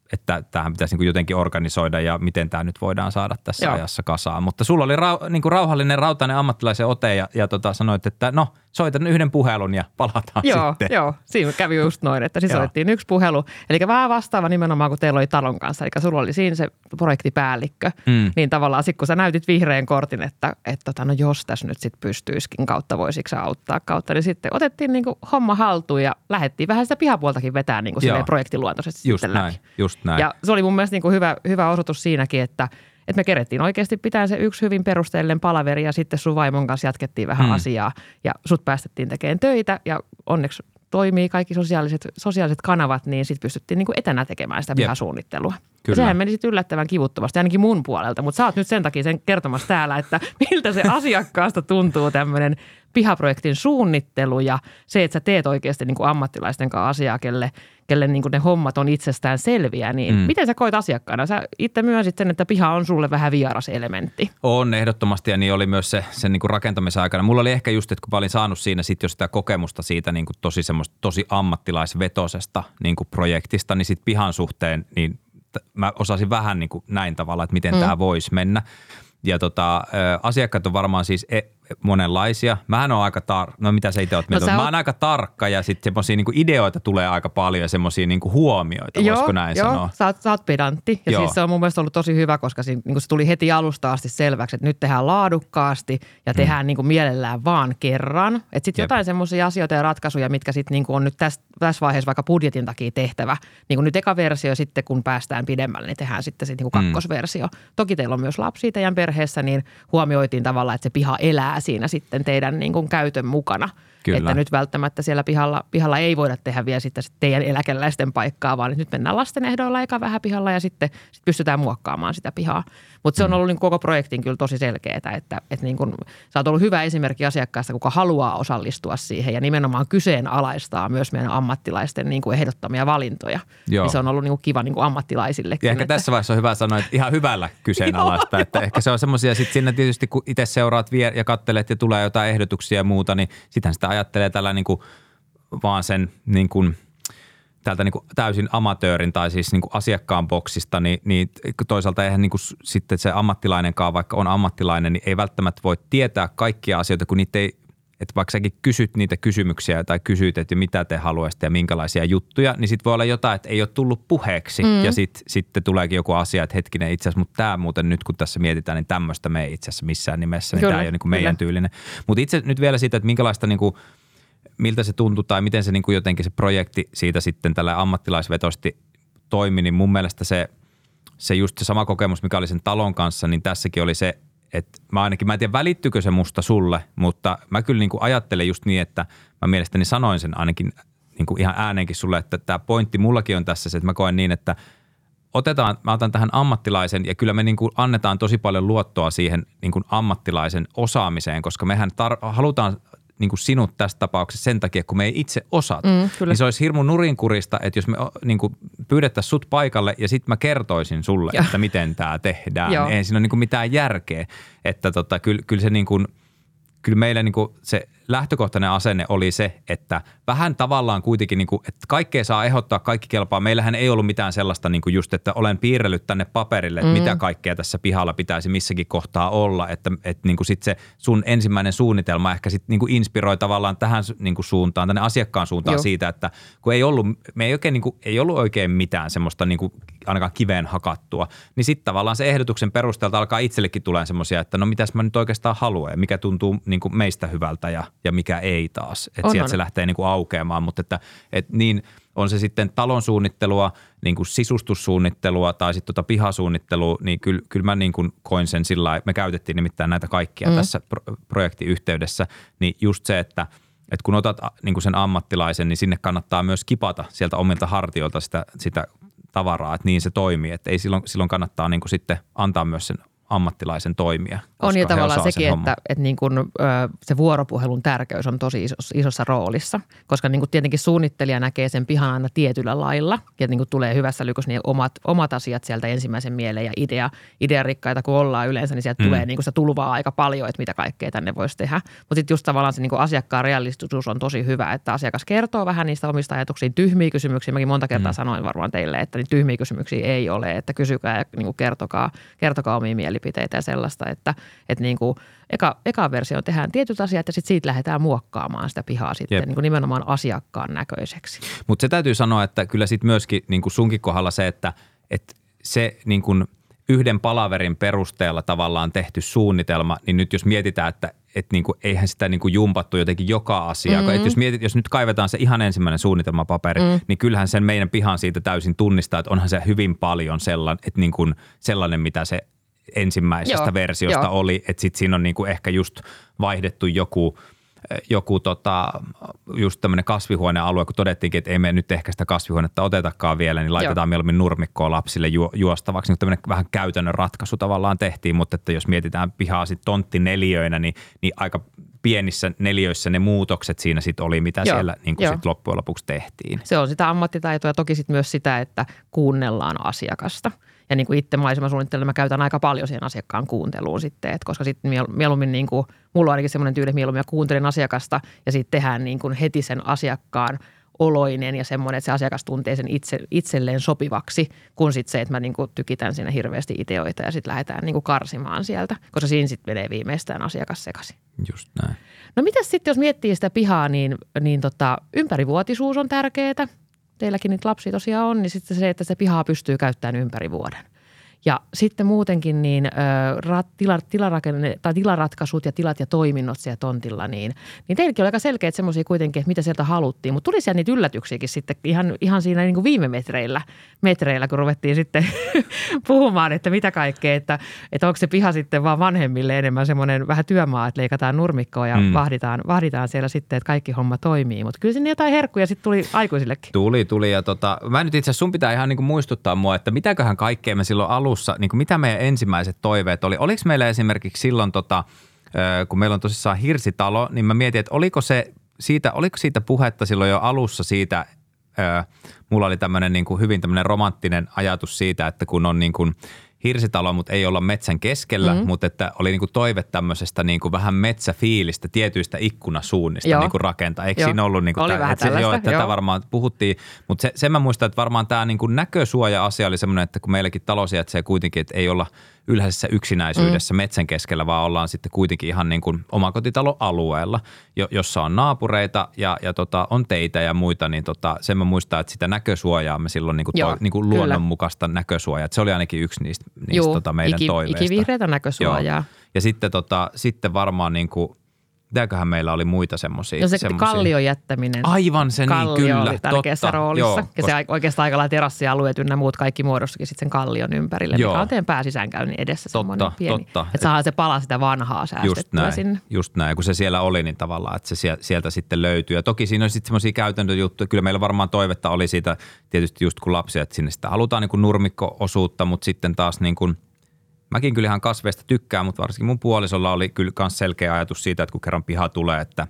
Speaker 2: tähän pitäisi niin jotenkin organisoida ja miten tämä nyt voidaan saada tässä Joo. ajassa kasaan. Mutta sulla oli rau, niin kuin rauhallinen, rautainen ammattilaisen ote ja, ja tota, sanoit, että no soitan yhden puhelun ja palataan
Speaker 1: joo,
Speaker 2: sitten.
Speaker 1: Joo, siinä kävi just noin, että siis soitettiin yksi puhelu. Eli vähän vastaava nimenomaan kuin teillä oli talon kanssa. Eli sulla oli siinä se projektipäällikkö. Mm. Niin tavallaan sitten kun sä näytit vihreän kortin, että, että tota, no jos tässä nyt sitten pystyisikin kautta, voisiko auttaa kautta, niin sitten otettiin niin kuin homma haltuun ja lähdettiin vähän sitä pihapuoltakin vetää niin kuin projektiluontoisesti
Speaker 2: just
Speaker 1: sitten
Speaker 2: näin, läpi. Just näin.
Speaker 1: Ja se oli mun mielestä niin kuin hyvä, hyvä osoitus siinäkin, että – että me kerettiin oikeasti pitää se yksi hyvin perusteellinen palaveri ja sitten sun vaimon kanssa jatkettiin vähän hmm. asiaa ja sut päästettiin tekemään töitä ja onneksi toimii kaikki sosiaaliset, sosiaaliset kanavat, niin sitten pystyttiin niin kuin etänä tekemään sitä pihasuunnittelua. Kyllä. Sehän meni sitten yllättävän kivuttomasti, ainakin mun puolelta, mutta sä oot nyt sen takia sen kertomassa täällä, että miltä se asiakkaasta tuntuu tämmöinen pihaprojektin suunnittelu ja se, että sä teet oikeasti niin kuin ammattilaisten kanssa asiaa, kelle, kelle niin ne hommat on itsestään selviä, niin mm. miten sä koit asiakkaana? Sä itse myönsit sen, että piha on sulle vähän vieras elementti.
Speaker 2: On ehdottomasti ja niin oli myös se sen niin rakentamisen aikana. Mulla oli ehkä just, että kun mä olin saanut siinä sitten jo sitä kokemusta siitä niin kuin tosi semmoista tosi ammattilaisvetosesta niin kuin projektista, niin sitten pihan suhteen niin mä osasin vähän niin kuin näin tavalla, että miten mm. tämä voisi mennä. Ja tota, asiakkaat on varmaan siis e- monenlaisia. Mähän on aika tar... No mitä sä itse oot no, Mä oon aika tarkka ja sitten semmoisia niinku ideoita tulee aika paljon ja semmoisia niinku huomioita, joo, voisiko näin
Speaker 1: joo,
Speaker 2: sanoa?
Speaker 1: Sä oot, sä oot pedantti ja joo. siis se on mun mielestä ollut tosi hyvä, koska siinä, niinku se tuli heti alusta asti selväksi, että nyt tehdään laadukkaasti ja mm. tehdään mm. niinku mielellään vaan kerran. Että sitten jotain semmoisia asioita ja ratkaisuja, mitkä sitten niinku on nyt tässä, tässä vaiheessa vaikka budjetin takia tehtävä. Niin kuin nyt eka versio sitten, kun päästään pidemmälle, niin tehdään sitten sit niinku mm. kakkosversio. Mm. Toki teillä on myös lapsia teidän perheessä, niin huomioitiin tavallaan, että se piha elää siinä sitten teidän niin kuin käytön mukana – Kyllä. Että nyt välttämättä siellä pihalla, pihalla ei voida tehdä vielä sitä teidän eläkeläisten paikkaa, vaan nyt mennään lasten ehdoilla eka vähän pihalla ja sitten sit pystytään muokkaamaan sitä pihaa. Mutta se on mm. ollut niin koko projektin kyllä tosi selkeää, että, että niin kun, sä oot ollut hyvä esimerkki asiakkaasta, kuka haluaa osallistua siihen ja nimenomaan kyseenalaistaa myös meidän ammattilaisten niin kuin ehdottamia valintoja. Joo. Niin se on ollut niin kuin kiva niin kuin ammattilaisillekin.
Speaker 2: Ja ehkä että... tässä vaiheessa on hyvä sanoa, että ihan hyvällä kyseenalaista. että ehkä se on semmoisia sitten sinne tietysti, kun itse seuraat vie ja kattelet ja tulee jotain ehdotuksia ja muuta, niin sitähän sitä ajattelee tällä niin kuin vaan sen niin kuin täältä niin kuin täysin amatöörin tai siis niin kuin asiakkaan boksista, niin, niin toisaalta eihän niin kuin sitten se ammattilainenkaan, vaikka on ammattilainen, niin ei välttämättä voi tietää kaikkia asioita, kun niitä ei että vaikka säkin kysyt niitä kysymyksiä tai kysyt, että mitä te haluaisitte ja minkälaisia juttuja, niin sitten voi olla jotain, että ei ole tullut puheeksi mm. ja sitten sit tuleekin joku asia, että hetkinen itse asiassa, mutta tämä muuten nyt kun tässä mietitään, niin tämmöistä me ei itse asiassa missään nimessä, niin tämä ei ole niin kuin meidän kyllä. tyylinen. Mutta itse nyt vielä siitä, että minkälaista niin kuin, miltä se tuntui tai miten se niin kuin jotenkin se projekti siitä sitten tällä ammattilaisvetosti toimi, niin mun mielestä se, se just se sama kokemus, mikä oli sen talon kanssa, niin tässäkin oli se, et mä ainakin, mä en tiedä välittyykö se musta sulle, mutta mä kyllä niin kuin ajattelen just niin, että mä mielestäni sanoin sen ainakin niin kuin ihan äänenkin sulle, että tämä pointti mullakin on tässä se, että mä koen niin, että otetaan, mä otan tähän ammattilaisen ja kyllä me niin kuin annetaan tosi paljon luottoa siihen niin kuin ammattilaisen osaamiseen, koska mehän tar- halutaan niin kuin sinut tässä tapauksessa sen takia, kun me ei itse osata. Mm, kyllä. niin se olisi hirmu nurinkurista, että jos me niin kuin pyydettäisiin sut paikalle ja sitten mä kertoisin sulle, ja. että miten tämä tehdään. Joo. Ei siinä ole niin kuin mitään järkeä. Että tota, kyllä, kyllä se niin kuin – kyllä meillä niin kuin se lähtökohtainen asenne oli se, että vähän tavallaan kuitenkin, niin kuin, että kaikkea saa ehdottaa, kaikki kelpaa. Meillähän ei ollut mitään sellaista niin kuin just, että olen piirrellyt tänne paperille, että mm. mitä kaikkea tässä pihalla pitäisi missäkin kohtaa olla. Että, että niin kuin sit se sun ensimmäinen suunnitelma ehkä sit niin kuin inspiroi tavallaan tähän niin kuin suuntaan, tänne asiakkaan suuntaan Joo. siitä, että kun ei ollut, me ei, oikein, niin kuin, ei ollut oikein mitään semmoista niin kuin ainakaan kiveen hakattua, niin sitten tavallaan se ehdotuksen perusteelta alkaa itsellekin tulee semmoisia, että no mitäs mä nyt oikeastaan haluan ja mikä tuntuu niin kuin meistä hyvältä ja, ja mikä ei taas. Että sieltä se lähtee niin kuin aukeamaan, mutta että, että niin on se sitten talon suunnittelua, niin kuin sisustussuunnittelua tai sitten tota pihasuunnittelua, niin kyllä, kyllä mä niin kuin koin sen sillä me käytettiin nimittäin näitä kaikkia mm. tässä pro- projektiyhteydessä, niin just se, että – että kun otat niin kuin sen ammattilaisen, niin sinne kannattaa myös kipata sieltä omilta hartioilta sitä, sitä tavaraa, että niin se toimii. Että ei silloin, silloin kannattaa niin kuin sitten antaa myös sen ammattilaisen toimia.
Speaker 1: On ja tavallaan sekin, että, että niin kuin, se vuoropuhelun tärkeys on tosi isossa, isossa roolissa, koska niin kuin tietenkin suunnittelija näkee sen pihan aina tietyllä lailla ja niin kuin tulee hyvässä lykössä niin omat, omat asiat sieltä ensimmäisen mieleen ja idea, idearikkaita kun ollaan yleensä, niin sieltä mm. tulee niin kuin sitä tulvaa aika paljon, että mitä kaikkea tänne voisi tehdä. Mutta sitten just tavallaan se niin kuin asiakkaan realistisuus on tosi hyvä, että asiakas kertoo vähän niistä omista ajatuksista, tyhmiä kysymyksiä. Mäkin monta kertaa mm. sanoin varmaan teille, että niin tyhmiä kysymyksiä ei ole, että kysykää ja niin kuin kertokaa, kertokaa omia mielipiteitä mielipiteitä ja sellaista, että, että niin kuin eka, eka versio tehdään tietyt asiat ja sitten siitä lähdetään muokkaamaan sitä pihaa sitten niin kuin nimenomaan asiakkaan näköiseksi.
Speaker 2: Mutta se täytyy sanoa, että kyllä sitten myöskin niin kuin sunkin kohdalla se, että, että se niin kuin yhden palaverin perusteella tavallaan tehty suunnitelma, niin nyt jos mietitään, että että niinku, eihän sitä niinku jumpattu jotenkin joka asia. Mm-hmm. Että jos, mietit, jos nyt kaivetaan se ihan ensimmäinen suunnitelmapaperi, mm. niin kyllähän sen meidän pihan siitä täysin tunnistaa, että onhan se hyvin paljon sellainen, että niinku sellainen mitä se ensimmäisestä Joo, versiosta jo. oli, että sitten siinä on niinku ehkä just vaihdettu joku joku tota, just tämmöinen kasvihuonealue, kun todettiinkin, että ei me nyt ehkä sitä kasvihuonetta otetakaan vielä, niin laitetaan Joo. mieluummin nurmikkoa lapsille ju, juostavaksi. Niin tämmöinen vähän käytännön ratkaisu tavallaan tehtiin, mutta että jos mietitään pihaa sitten tonttineliöinä, niin, niin aika pienissä neliöissä ne muutokset siinä sitten oli, mitä Joo, siellä niin sit loppujen lopuksi tehtiin.
Speaker 1: Se on sitä ammattitaitoa ja toki sitten myös sitä, että kuunnellaan asiakasta – ja niin kuin itse maisemasuunnittelun mä käytän aika paljon siihen asiakkaan kuunteluun sitten, että koska sitten mieluummin niin kuin, mulla on ainakin semmoinen tyyli, että mieluummin mä kuuntelen asiakasta ja sitten tehdään niin kuin heti sen asiakkaan oloinen ja semmoinen, että se asiakas tuntee sen itse, itselleen sopivaksi, kun sitten se, että mä niin kuin tykitän siinä hirveästi ideoita ja sitten lähdetään niin kuin karsimaan sieltä, koska siinä sitten menee viimeistään asiakas sekaisin.
Speaker 2: Just näin.
Speaker 1: No mitä sitten, jos miettii sitä pihaa, niin, niin tota, ympärivuotisuus on tärkeää teilläkin niitä lapsia tosiaan on, niin sitten se, että se pihaa pystyy käyttämään ympäri vuoden. Ja sitten muutenkin niin rat, tila, tilarakenne, tai tilaratkaisut ja tilat ja toiminnot siellä tontilla, niin, niin teilläkin oli aika selkeät semmoisia kuitenkin, että mitä sieltä haluttiin. Mutta tuli siellä niitä yllätyksiäkin sitten ihan, ihan siinä niin kuin viime metreillä, metreillä, kun ruvettiin sitten puhumaan, että mitä kaikkea, että, että onko se piha sitten vaan vanhemmille enemmän semmoinen vähän työmaa, että leikataan nurmikkoa ja mm. vahditaan, vahditaan siellä sitten, että kaikki homma toimii. Mutta kyllä sinne jotain herkkuja sitten tuli aikuisillekin.
Speaker 2: Tuli, tuli ja tota, mä nyt itse asiassa sun pitää ihan niin kuin muistuttaa mua, että mitäköhän kaikkea me silloin alussa alussa, niin kuin mitä meidän ensimmäiset toiveet oli? Oliko meillä esimerkiksi silloin, tota, kun meillä on tosissaan hirsitalo, niin mä mietin, että oliko, se siitä, oliko siitä puhetta silloin jo alussa siitä, mulla oli tämmöinen niin kuin hyvin tämmöinen romanttinen ajatus siitä, että kun on niin kuin hirsitalo, mutta ei olla metsän keskellä, mm-hmm. mutta että oli niinku toive tämmöisestä niinku vähän metsäfiilistä tietyistä ikkunasuunnista joo. niinku rakentaa. Eikö joo. siinä ollut niinku
Speaker 1: oli
Speaker 2: tä,
Speaker 1: vähän
Speaker 2: että, joo, että tätä varmaan puhuttiin, mutta se, sen mä muistan, että varmaan tämä niinku näkösuoja-asia oli semmoinen, että kun meilläkin talo sijaitsee kuitenkin, että ei olla – ylhäisessä yksinäisyydessä mm. metsän keskellä, vaan ollaan sitten kuitenkin ihan niin kuin omakotitaloalueella, jossa on naapureita ja, ja tota, on teitä ja muita, niin tota, sen mä muistan, että sitä näkösuojaa me silloin niin kuin Joo, toi, niin kuin luonnonmukaista näkösuojaa. Että se oli ainakin yksi niistä, niistä Joo, tota meidän iki, toiveista.
Speaker 1: ikivihreitä näkösuojaa. Joo.
Speaker 2: Ja sitten, tota, sitten varmaan niin kuin mitäköhän meillä oli muita semmoisia.
Speaker 1: No se kallion jättäminen.
Speaker 2: Aivan se
Speaker 1: Kallio
Speaker 2: niin, kyllä.
Speaker 1: oli tärkeässä
Speaker 2: totta,
Speaker 1: roolissa.
Speaker 2: Joo,
Speaker 1: ja
Speaker 2: koska,
Speaker 1: se oikeastaan aika lailla terassialueet ynnä muut kaikki muodostukin sitten sen kallion ympärille,
Speaker 2: Joo.
Speaker 1: mikä on teidän pääsisäänkäynnin edessä semmoinen
Speaker 2: Totta,
Speaker 1: pieni.
Speaker 2: totta.
Speaker 1: Että saadaan se pala sitä vanhaa
Speaker 2: just
Speaker 1: säästettyä
Speaker 2: näin,
Speaker 1: sinne.
Speaker 2: just näin. Kun se siellä oli, niin tavallaan, että se sie- sieltä sitten löytyy. Ja toki siinä on sitten semmoisia käytännön juttuja. Kyllä meillä varmaan toivetta oli siitä tietysti just kun lapsia, että sinne sitä halutaan niin kuin nurmikko-osuutta, mutta sitten taas niin kuin, mäkin kyllä ihan kasveista tykkään, mutta varsinkin mun puolisolla oli kyllä myös selkeä ajatus siitä, että kun kerran piha tulee, että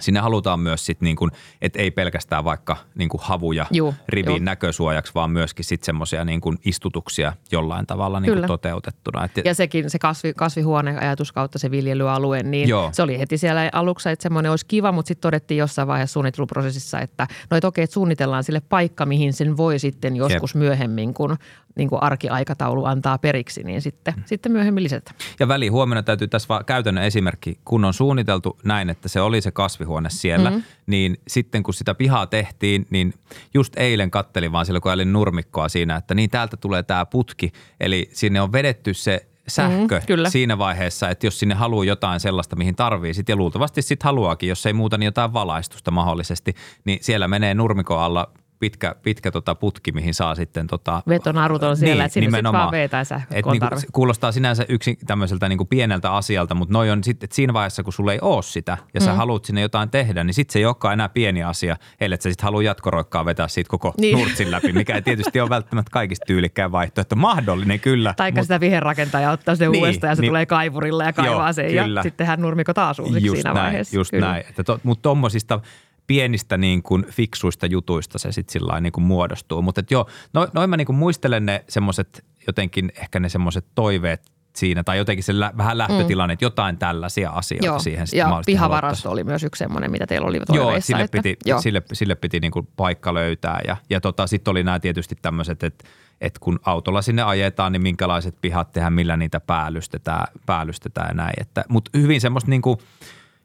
Speaker 2: Sinne halutaan myös sit niin kuin, että ei pelkästään vaikka niin kuin havuja
Speaker 1: Juu,
Speaker 2: riviin
Speaker 1: juu.
Speaker 2: näkösuojaksi, vaan myöskin sitten semmoisia niin kuin istutuksia jollain tavalla niin kuin toteutettuna. Et,
Speaker 1: Ja sekin, se kasvi, kasvihuoneajatus kautta se viljelyalue, niin
Speaker 2: Joo.
Speaker 1: se oli heti siellä aluksi, että semmoinen olisi kiva, mutta sitten todettiin jossain vaiheessa suunnitteluprosessissa, että no et okei, että suunnitellaan sille paikka, mihin sen voi sitten joskus myöhemmin, kun niin kuin arkiaikataulu antaa periksi, niin sitten,
Speaker 2: Mm.
Speaker 1: sitten myöhemmin lisätä.
Speaker 2: Ja välihuomenna täytyy tässä vaan käytännön esimerkki, kun on suunniteltu näin, että se oli se kasvihuone siellä, mm-hmm. niin sitten kun sitä pihaa tehtiin, niin just eilen kattelin vaan silloin, kun olin nurmikkoa siinä, että niin täältä tulee tämä putki, eli sinne on vedetty se sähkö
Speaker 1: Mhm, kyllä.
Speaker 2: siinä vaiheessa, että jos sinne haluaa jotain sellaista, mihin tarvii sit, ja luultavasti sitten haluaakin, jos ei muuta, niin jotain valaistusta mahdollisesti, niin siellä menee nurmikon alla pitkä, pitkä tota putki, mihin saa sitten tota,
Speaker 1: Vetonarut on siellä, että sinne sit vaan vetää sähköä,
Speaker 2: Et niinku, se kuulostaa sinänsä yksin tämmöiseltä niinku pieneltä asialta, mutta noi on sitten, siinä vaiheessa, kun sulla ei ole sitä ja sä haluat sinne jotain tehdä, niin sitten se ei olekaan enää pieni asia, ellei sä sitten halua jatkoroikkaa vetää siitä koko
Speaker 1: Niin.
Speaker 2: niin. nurtsin läpi, mikä ei tietysti ole välttämättä kaikista tyylikkään vaihtoehto. Mahdollinen kyllä.
Speaker 1: Taikka sitä viherrakentaja ottaa sen
Speaker 2: Niin,
Speaker 1: uudestaan ja se
Speaker 2: niin.
Speaker 1: tulee kaivurille ja kaivaa
Speaker 2: Joo,
Speaker 1: sen
Speaker 2: kyllä.
Speaker 1: ja sitten tehdään nurmikko taas uusiksi
Speaker 2: just
Speaker 1: siinä
Speaker 2: näin,
Speaker 1: vaiheessa.
Speaker 2: Just
Speaker 1: Kyllä.
Speaker 2: näin. Mutta tuommoisista pienistä niin kuin fiksuista jutuista se sitten sillä niin kuin muodostuu. Mutta joo, noin no, mä niin kuin muistelen ne semmoiset jotenkin ehkä ne semmoiset toiveet siinä tai jotenkin se lä, vähän lähtötilanne, mm. että jotain tällaisia asioita
Speaker 1: Joo,
Speaker 2: siihen sitten
Speaker 1: ja pihavarasto oli myös yksi semmoinen, mitä teillä oli
Speaker 2: Joo,
Speaker 1: toiveissa.
Speaker 2: sille
Speaker 1: että,
Speaker 2: piti,
Speaker 1: joo.
Speaker 2: sille, sille piti niin kuin paikka löytää ja, ja tota, sitten oli nämä tietysti tämmöiset, että että kun autolla sinne ajetaan, niin minkälaiset pihat tehdään, millä niitä päällystetään, päällystetään ja näin. Mutta hyvin semmoista niin kuin,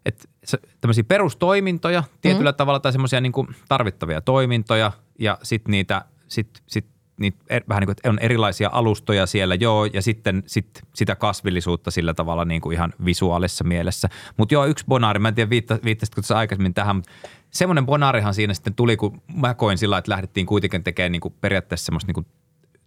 Speaker 2: että tämmöisiä perustoimintoja tietyllä mm. tavalla tai semmoisia niin tarvittavia toimintoja ja sitten niitä, sit, sit, niitä er, vähän niin kuin, on erilaisia alustoja siellä, joo, ja sitten sit, sitä kasvillisuutta sillä tavalla niin kuin ihan visuaalisessa mielessä. Mutta joo, yksi bonaari, mä en tiedä viitta, viittasitko tuossa aikaisemmin tähän, mutta semmoinen bonaarihan siinä sitten tuli, kun mä koin sillä että lähdettiin kuitenkin tekemään niin kuin periaatteessa semmoista niin kuin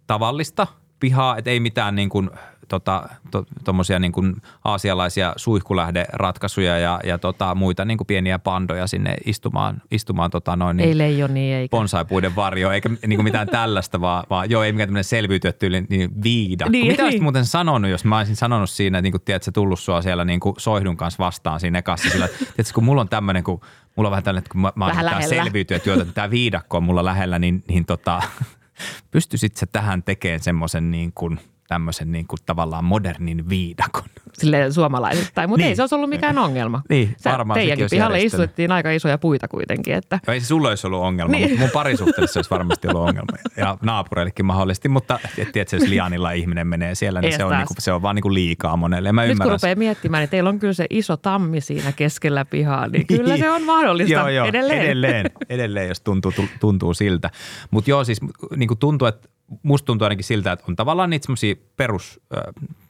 Speaker 2: tavallista pihaa, että ei mitään niin kuin, tota, to, tommosia niin kuin aasialaisia suihkulähderatkaisuja ja, ja tota, muita niin kuin pieniä pandoja sinne istumaan, istumaan tota noin, niin
Speaker 1: Ei leijoni eikä.
Speaker 2: bonsaipuiden varjo, eikä niin kuin mitään tällaista, vaan, vaan joo, ei mikään tämmöinen selviytyä tyyli, niin viidakko.
Speaker 1: Niin,
Speaker 2: Niin, Mitä
Speaker 1: niin.
Speaker 2: olisit muuten sanonut, jos mä olisin sanonut siinä, että niin kuin, tiedätkö, tullut sua siellä niin kuin soihdun kanssa vastaan siinä ekassa, sillä, että tiedätkö, kun mulla on tämmöinen, kun mulla on vähän tällainen, että kun mä, mä oon tää selviytyä työtä, tämä viidakko on mulla lähellä, niin, niin tota, pystyisit sä tähän tekemään semmoisen niin kuin, tämmöisen niin kuin tavallaan modernin viidakon?
Speaker 1: Sille suomalaisittain, mutta
Speaker 2: Niin.
Speaker 1: ei se olisi ollut mikään ongelma.
Speaker 2: Niin,
Speaker 1: Sä-
Speaker 2: varmaan sekin
Speaker 1: Teidänkin
Speaker 2: olisi
Speaker 1: pihalle istuttiin aika isoja puita kuitenkin, että
Speaker 2: Ei se sulla olisi ollut ongelma,
Speaker 1: Niin.
Speaker 2: mutta mun parisuhteessa olisi varmasti ollut ongelma. Ja naapureillekin mahdollisesti, mutta et- tiedätkö, jos lianilla ihminen menee siellä, niin
Speaker 1: Ees
Speaker 2: se on,
Speaker 1: taas.
Speaker 2: niinku, se on vaan niinku liikaa monelle. Ja mä
Speaker 1: nyt kun
Speaker 2: ymmärrän.
Speaker 1: rupeaa miettimään, niin teillä on kyllä se iso tammi siinä keskellä pihaa, niin kyllä se on mahdollista
Speaker 2: joo, joo,
Speaker 1: edelleen.
Speaker 2: edelleen. Edelleen, jos tuntuu, tu- tuntuu siltä. Mutta joo, siis niin kuin tuntuu, että musta tuntuu ainakin siltä, että on tavallaan niitä semmoisia perus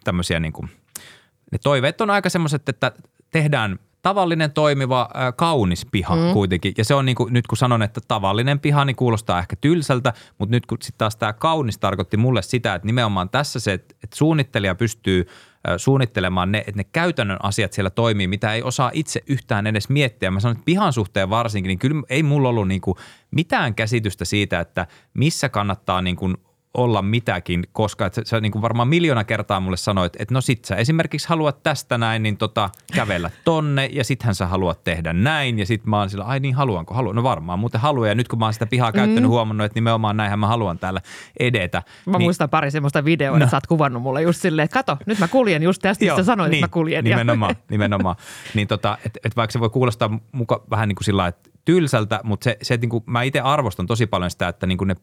Speaker 2: tämmöisiä niin kuin, ne toiveet on aika semmoiset, että tehdään tavallinen, toimiva, kaunis piha mm. kuitenkin. Ja se on niin kuin, nyt kun sanon, että tavallinen piha, niin kuulostaa ehkä tylsältä, mutta nyt kun sitten taas tämä kaunis tarkoitti mulle sitä, että nimenomaan tässä se, että että suunnittelija pystyy suunnittelemaan ne, että ne käytännön asiat siellä toimii, mitä ei osaa itse yhtään edes miettiä. Mä sanon, että pihan suhteen varsinkin, niin kyllä ei mulla ollut niin kuin mitään käsitystä siitä, että missä kannattaa niin kuin olla mitäkin, koska et sä, sä niin kuin varmaan miljoona kertaa mulle sanoit, että no sit sä esimerkiksi haluat tästä näin, niin tota, kävellä tonne ja sittenhän sä haluat tehdä näin ja sit mä oon sillä, ai niin haluanko, haluan, no varmaan muuten haluan ja nyt kun mä oon sitä pihaa käyttänyt, mm. huomannut, että nimenomaan näinhän mä haluan täällä edetä.
Speaker 1: Mä
Speaker 2: niin,
Speaker 1: muistan pari semmoista videoa, no. että sä oot kuvannut mulle just silleen, että kato, nyt mä kuljen just tästä, mistä sanoit,
Speaker 2: niin,
Speaker 1: että mä kuljen.
Speaker 2: Nimenomaan, nimenomaan. Niin tota, et, et vaikka se voi kuulostaa muka, vähän niin kuin sillä että tylsältä, mutta se, se että niin kuin, mä itse arvostan tosi paljon sitä, että niin kuin ne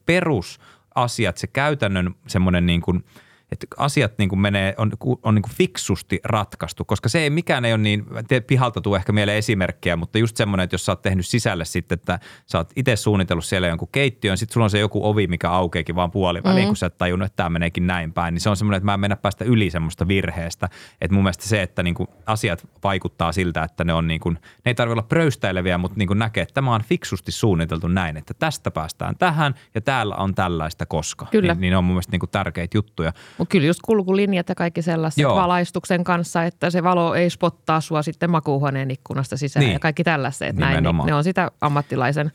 Speaker 2: perusasiat, se käytännön semmoinen niin kuin, että asiat niin kuin menee, on, on niin kuin fiksusti ratkaistu, koska se ei, mikään ei ole niin, pihalta tuu ehkä mieleen esimerkkejä, mutta just semmoinen, että jos sä oot tehnyt sisälle sitten, että sä oot itse suunnitellut siellä jonkun keittiön, sitten sulla on se joku ovi, mikä aukeekin vaan puoliväliin, mm. kun sä et tajunnut, että tämä meneekin näin päin, niin se on semmoinen, että mä en mennä päästä yli semmoista virheestä, että mun mielestä se, että niin kuin asiat vaikuttaa siltä, että ne on niin kuin, ne ei tarvitse olla pröystäileviä, mutta niin kuin näkee, että tämä on fiksusti suunniteltu näin, että tästä päästään tähän ja täällä on tällaista koska.
Speaker 1: Kyllä.
Speaker 2: Niin, niin ne on mun mielestä niin kuin tärkeitä juttuja.
Speaker 1: Mutta kyllä just kulkulinjat ja kaikki sellaiset
Speaker 2: Joo.
Speaker 1: valaistuksen kanssa, että se valo ei spottaa sua sitten makuuhuoneen ikkunasta sisään
Speaker 2: Niin.
Speaker 1: ja kaikki tällaiset. Näin, niin ne on sitä ammattilaisen.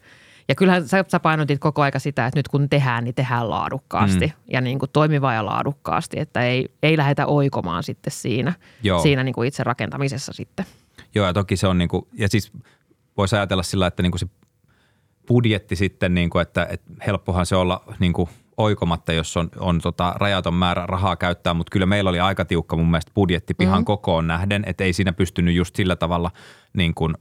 Speaker 1: Ja kyllähän sä, sä painotit koko aika sitä, että nyt kun tehdään, niin tehdään laadukkaasti mm. ja niin kuin toimivaa ja laadukkaasti, että ei, ei lähdetä oikomaan sitten siinä,
Speaker 2: Joo.
Speaker 1: siinä niin kuin itse rakentamisessa sitten.
Speaker 2: Joo, ja toki se on niin kuin, ja siis voisi ajatella sillä, että niin kuin se budjetti sitten, niin kuin, että, että helppohan se olla niin kuin oikomatta, jos on, on tota rajaton määrä rahaa käyttää, mutta kyllä meillä oli aika tiukka mun mielestä budjetti pihan mm-hmm. kokoon nähden, että ei siinä pystynyt just sillä tavalla niin kuin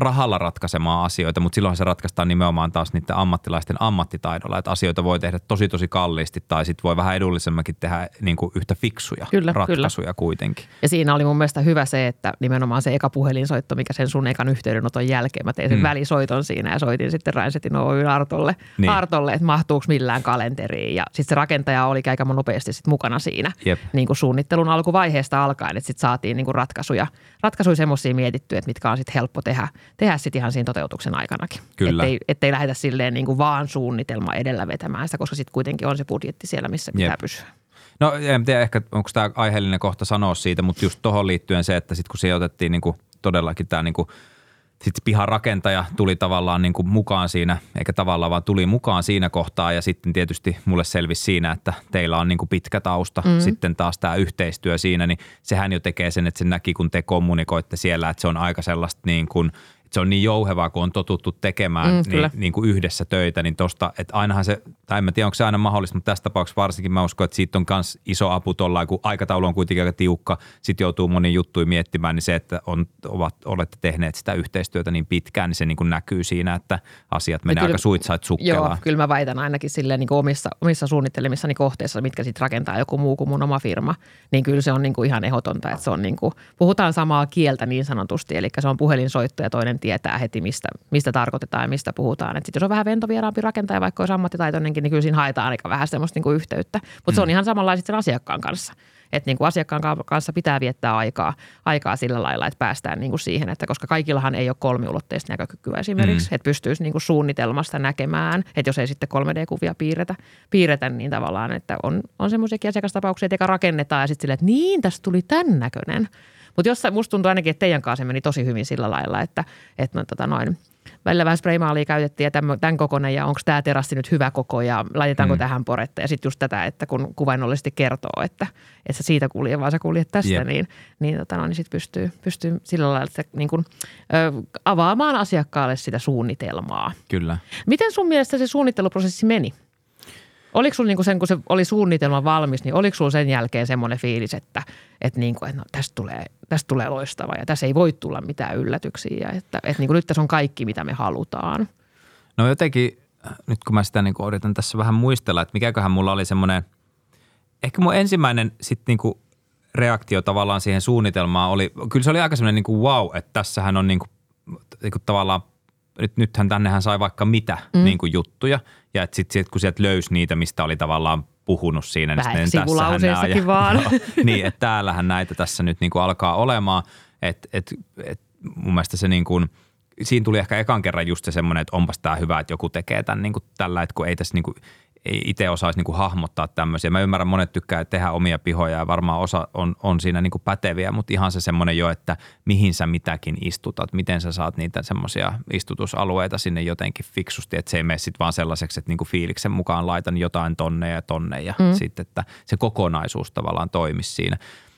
Speaker 2: rahalla ratkaisemaan asioita, mutta silloin se ratkaistaan nimenomaan taas niiden ammattilaisten ammattitaidolla, että asioita voi tehdä tosi tosi kalliisti tai sitten voi vähän edullisemmakin tehdä niin kuin yhtä fiksuja
Speaker 1: Kyllä,
Speaker 2: ratkaisuja kyllä. kuitenkin.
Speaker 1: Ja siinä oli mun mielestä hyvä se, että nimenomaan se eka puhelinsoitto, mikä sen sun ekan yhteydenoton jälkeen, mä tein sen
Speaker 2: Mm.
Speaker 1: välisoiton siinä ja soitin sitten Raisetin Oyn Artolle,
Speaker 2: Niin.
Speaker 1: niin. Artolle että mahtuuko millään kalenteriin. Ja sitten se rakentaja oli aika nopeasti sit mukana siinä
Speaker 2: Jep.
Speaker 1: niin kuin suunnittelun alkuvaiheesta alkaen, että sitten saatiin niin kuin ratkaisuja, ratkaisuja semmoisia mietittyä, että mitkä on sitten helppo tehdä, tehdä sitten ihan siinä toteutuksen aikanakin.
Speaker 2: Kyllä.
Speaker 1: Ettei, ettei lähdetä silleen niin kuin vaan suunnitelma edellä vetämään sitä, koska sitten kuitenkin on se budjetti siellä, missä pitää
Speaker 2: Jep.
Speaker 1: pysyä.
Speaker 2: No en tiedä ehkä, onko tämä aiheellinen kohta sanoa siitä, mutta just tuohon liittyen se, että sitten kun siihen otettiin niinku todellakin tämä niinku, sit pihan rakentaja tuli tavallaan niinku mukaan siinä, eikä tavallaan vaan tuli mukaan siinä kohtaa ja sitten tietysti mulle selvisi siinä, että teillä on niinku pitkä tausta, mm. sitten taas tämä yhteistyö siinä, niin sehän jo tekee sen, että se näki, kun te kommunikoitte siellä, että se on aika sellaista niin kuin, se on niin jouhevaa, kun on totuttu tekemään
Speaker 1: Mm,
Speaker 2: niin, niin kuin yhdessä töitä, niin tosta, että ainahan se, tai en mä tiedä, onko se aina mahdollista, mutta tässä tapauksessa varsinkin mä uskon, että siitä on myös iso apu tuolla, kun aikataulu on kuitenkin aika tiukka, sitten joutuu moni juttuja miettimään, niin se, että on, ovat, olette tehneet sitä yhteistyötä niin pitkään, niin se niin kuin näkyy siinä, että asiat menee
Speaker 1: kyllä-
Speaker 2: aika suitsait
Speaker 1: Joo,
Speaker 2: sukkelaan.
Speaker 1: kyllä mä väitän ainakin silleen niin kuin omissa, omissa suunnittelemissani kohteissa, mitkä sitten rakentaa joku muu kuin mun oma firma, niin kyllä se on niin kuin ihan ehdotonta, että se on niin kuin, puhutaan samaa kieltä niin sanotusti, eli se on puhelinsoitto ja toinen tietää heti, mistä, mistä tarkoitetaan ja mistä puhutaan. Että sit jos on vähän ventovieraampi rakentaja, vaikka olisi ammattitaitoinenkin, niin kyllä siinä haetaan aika vähän semmoista niin kuin yhteyttä. Mutta se on ihan samanlaista sen asiakkaan kanssa. Että niin kuin asiakkaan ka- kanssa pitää viettää aikaa, aikaa sillä lailla, että päästään niin kuin siihen, että koska kaikillahan ei ole kolmiulotteista näkökykyä esimerkiksi, mm. että pystyisi niin kuin suunnitelmasta näkemään, että jos ei sitten 3D-kuvia piirretä, piirretä niin tavallaan, että on, on semmoisiakin asiakastapauksia, että rakennetaan ja sitten silleen, että niin, tästä tuli tämän näköinen. Mutta jossain, musta tuntuu ainakin, että teidän kanssa se meni tosi hyvin sillä lailla, että, että no, tota noin, välillä vähän spraymaalia käytettiin ja tämän, tämän kokoinen ja onko tämä terassi nyt hyvä koko ja laitetaanko
Speaker 2: Mm.
Speaker 1: tähän poretta ja sitten just tätä, että kun kuvainnollisesti kertoo, että, että sä siitä kulje, vaan sä kuljet tästä,
Speaker 2: Jep.
Speaker 1: niin, niin, tota no, niin sit pystyy, pystyy sillä lailla että niin kun, ö, avaamaan asiakkaalle sitä suunnitelmaa.
Speaker 2: Kyllä.
Speaker 1: Miten sun mielestä se suunnitteluprosessi meni? Oliko sulla niinku sen, kun se oli suunnitelma valmis, niin oliko sulla sen jälkeen semmoinen fiilis, että, että, niinku, että no, tästä, tulee, tästä tulee loistava ja tässä ei voi tulla mitään yllätyksiä että, että niinku, nyt tässä on kaikki, mitä me halutaan.
Speaker 2: No jotenkin, nyt kun mä sitä niin kuin yritän tässä vähän muistella, että mikäköhän mulla oli semmoinen, ehkä mun ensimmäinen sitten niin kuin reaktio tavallaan siihen suunnitelmaan oli, kyllä se oli aika semmoinen niin kuin wow, että tässähän on niin kuin, niin kuin tavallaan, nyt, nythän tännehän sai vaikka mitä mm. niin kuin juttuja ja että sitten sit, kun sieltä löysi niitä, mistä oli tavallaan puhunut siinä,
Speaker 1: Vähän
Speaker 2: niin sitten
Speaker 1: sivulauseissakin vaan.
Speaker 2: Joo, niin, että täällähän näitä tässä nyt niin kuin alkaa olemaan, että et, et mun mielestä se niin kuin, siinä tuli ehkä ekan kerran just se semmoinen, että onpas tämä hyvä, että joku tekee tämän niin kuin tällä, että kun ei tässä niin kuin, ei itse osaisi niin kuin hahmottaa tämmöisiä. Mä ymmärrän, monet tykkää tehdä omia pihoja ja varmaan osa on, on siinä niin kuin päteviä, mutta ihan se semmoinen jo, että mihin sä mitäkin istutat, miten sä saat niitä semmoisia istutusalueita sinne jotenkin fiksusti, että se ei mene sitten vaan sellaiseksi, että niin kuin fiiliksen mukaan laitan jotain tonne ja tonne ja mm. sitten, että se kokonaisuus tavallaan toimisi siinä.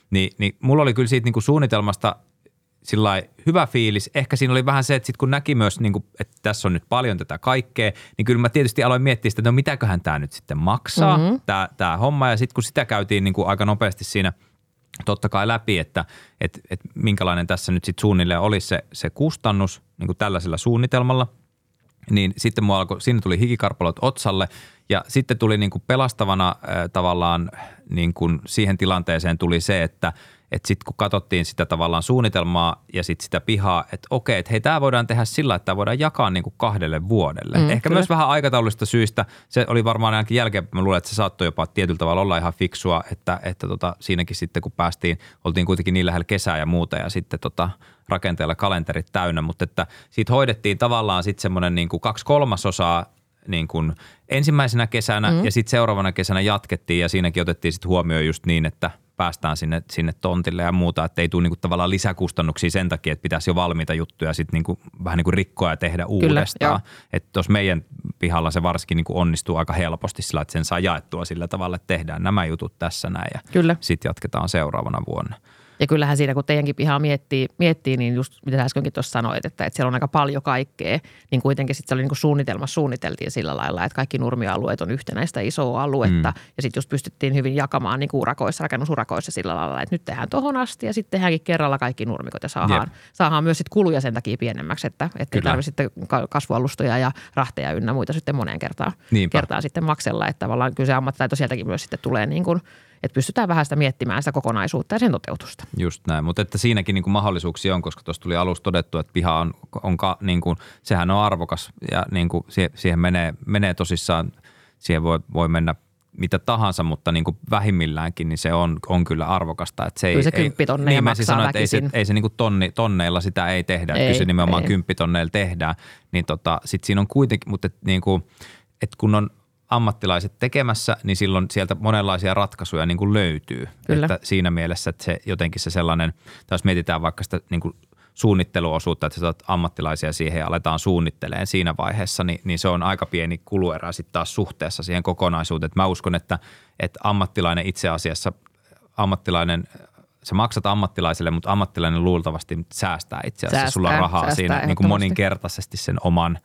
Speaker 2: Ni, niin mulla oli kyllä siitä niin kuin suunnitelmasta sillä hyvä fiilis. Ehkä siinä oli vähän se, että sit kun näki myös, niin kuin, että tässä on nyt paljon tätä kaikkea, niin kyllä mä tietysti aloin miettiä sitä, että no mitäköhän tämä nyt sitten maksaa, mm-hmm. tämä, tämä homma. Ja sitten kun sitä käytiin niin kuin aika nopeasti siinä totta kai läpi, että, että, että minkälainen tässä nyt sitten suunnilleen olisi se, se kustannus niin kuin tällaisella suunnitelmalla, niin sitten mua alkoi, siinä tuli hikikarpalot otsalle Ja sitten tuli niin kuin pelastavana äh, tavallaan niin kuin siihen tilanteeseen tuli se, että – että sitten kun katsottiin sitä tavallaan suunnitelmaa ja sitten sitä pihaa, että okei, että hei, tämä voidaan tehdä sillä, että tämä voidaan jakaa niin kuin kahdelle vuodelle. Mm, Ehkä kyllä. myös vähän aikataulullista syistä. Se oli varmaan ainakin jälkeen, mä luulen, että se saattoi jopa tietyllä tavalla olla ihan fiksua, että, että tota, siinäkin sitten kun päästiin, oltiin kuitenkin niin lähellä kesää ja muuta ja sitten tota, rakenteella kalenterit täynnä, mutta että siitä hoidettiin tavallaan sitten semmoinen niin kuin kaksi kolmasosaa niin kuin ensimmäisenä kesänä mm. ja sitten seuraavana kesänä jatkettiin ja siinäkin otettiin sitten huomioon just niin, että – päästään sinne, sinne tontille ja muuta, että ei tule niinku tavallaan lisäkustannuksia sen takia, että pitäisi jo valmiita juttuja sitten niinku, vähän niin kuin rikkoa ja tehdä Kyllä, uudestaan. Että tuossa meidän pihalla se varsinkin niinku onnistuu aika helposti sillä, että sen saa jaettua sillä tavalla, että tehdään nämä jutut tässä näin ja sitten jatketaan seuraavana vuonna.
Speaker 1: Ja kyllähän siinä, kun teidänkin pihaa miettii, miettii niin just mitä äskenkin tuossa sanoit, että, että siellä on aika paljon kaikkea, niin kuitenkin sitten se oli niin kuin suunnitelma suunniteltiin sillä lailla, että kaikki nurmialueet on yhtenäistä isoa aluetta. Mm. Ja sitten just pystyttiin hyvin jakamaan niin kuin urakoissa, rakennusurakoissa sillä lailla, että nyt tehdään tohon asti ja sitten tehdäänkin kerralla kaikki nurmikot ja saadaan, saadaan myös sitten kuluja sen takia pienemmäksi, että, että ei tarvitse sitten kasvualustoja ja rahteja ynnä muita sitten moneen kertaan, kertaan sitten maksella. Että tavallaan kyllä se ammattitaito sieltäkin myös sitten tulee niin kuin – että pystytään vähän sitä miettimään sitä kokonaisuutta ja sen toteutusta.
Speaker 2: Just näin, mutta että siinäkin niin kuin mahdollisuuksia on, koska tuossa tuli alussa todettu, että piha on, on niin kuin, sehän on arvokas ja niin kuin siihen menee, menee tosissaan, siihen voi, voi mennä mitä tahansa, mutta niin kuin vähimmilläänkin niin se on, on kyllä arvokasta. Että
Speaker 1: se ei, kyllä se kymppitonneja niin maksaa sano, että
Speaker 2: ei se, ei se niin kuin tonni, tonneilla sitä ei tehdä, ei, kyllä se nimenomaan ei. kymppitonneilla tehdään. Niin tota, sit siinä on kuitenkin, mutta et niin kuin, että kun on ammattilaiset tekemässä, niin silloin sieltä monenlaisia ratkaisuja niin kuin löytyy. Kyllä. Että siinä mielessä, että se jotenkin se sellainen, jos mietitään vaikka sitä niin kuin suunnitteluosuutta, että sä ammattilaisia siihen ja aletaan suunnitteleen siinä vaiheessa, niin, niin se on aika pieni kuluerä sitten taas suhteessa siihen kokonaisuuteen. Että mä uskon, että, että ammattilainen itse asiassa, ammattilainen sä maksat ammattilaiselle, mutta ammattilainen luultavasti säästää itse asiassa. Säästää, Sulla on rahaa siinä niin kuin moninkertaisesti sen oman,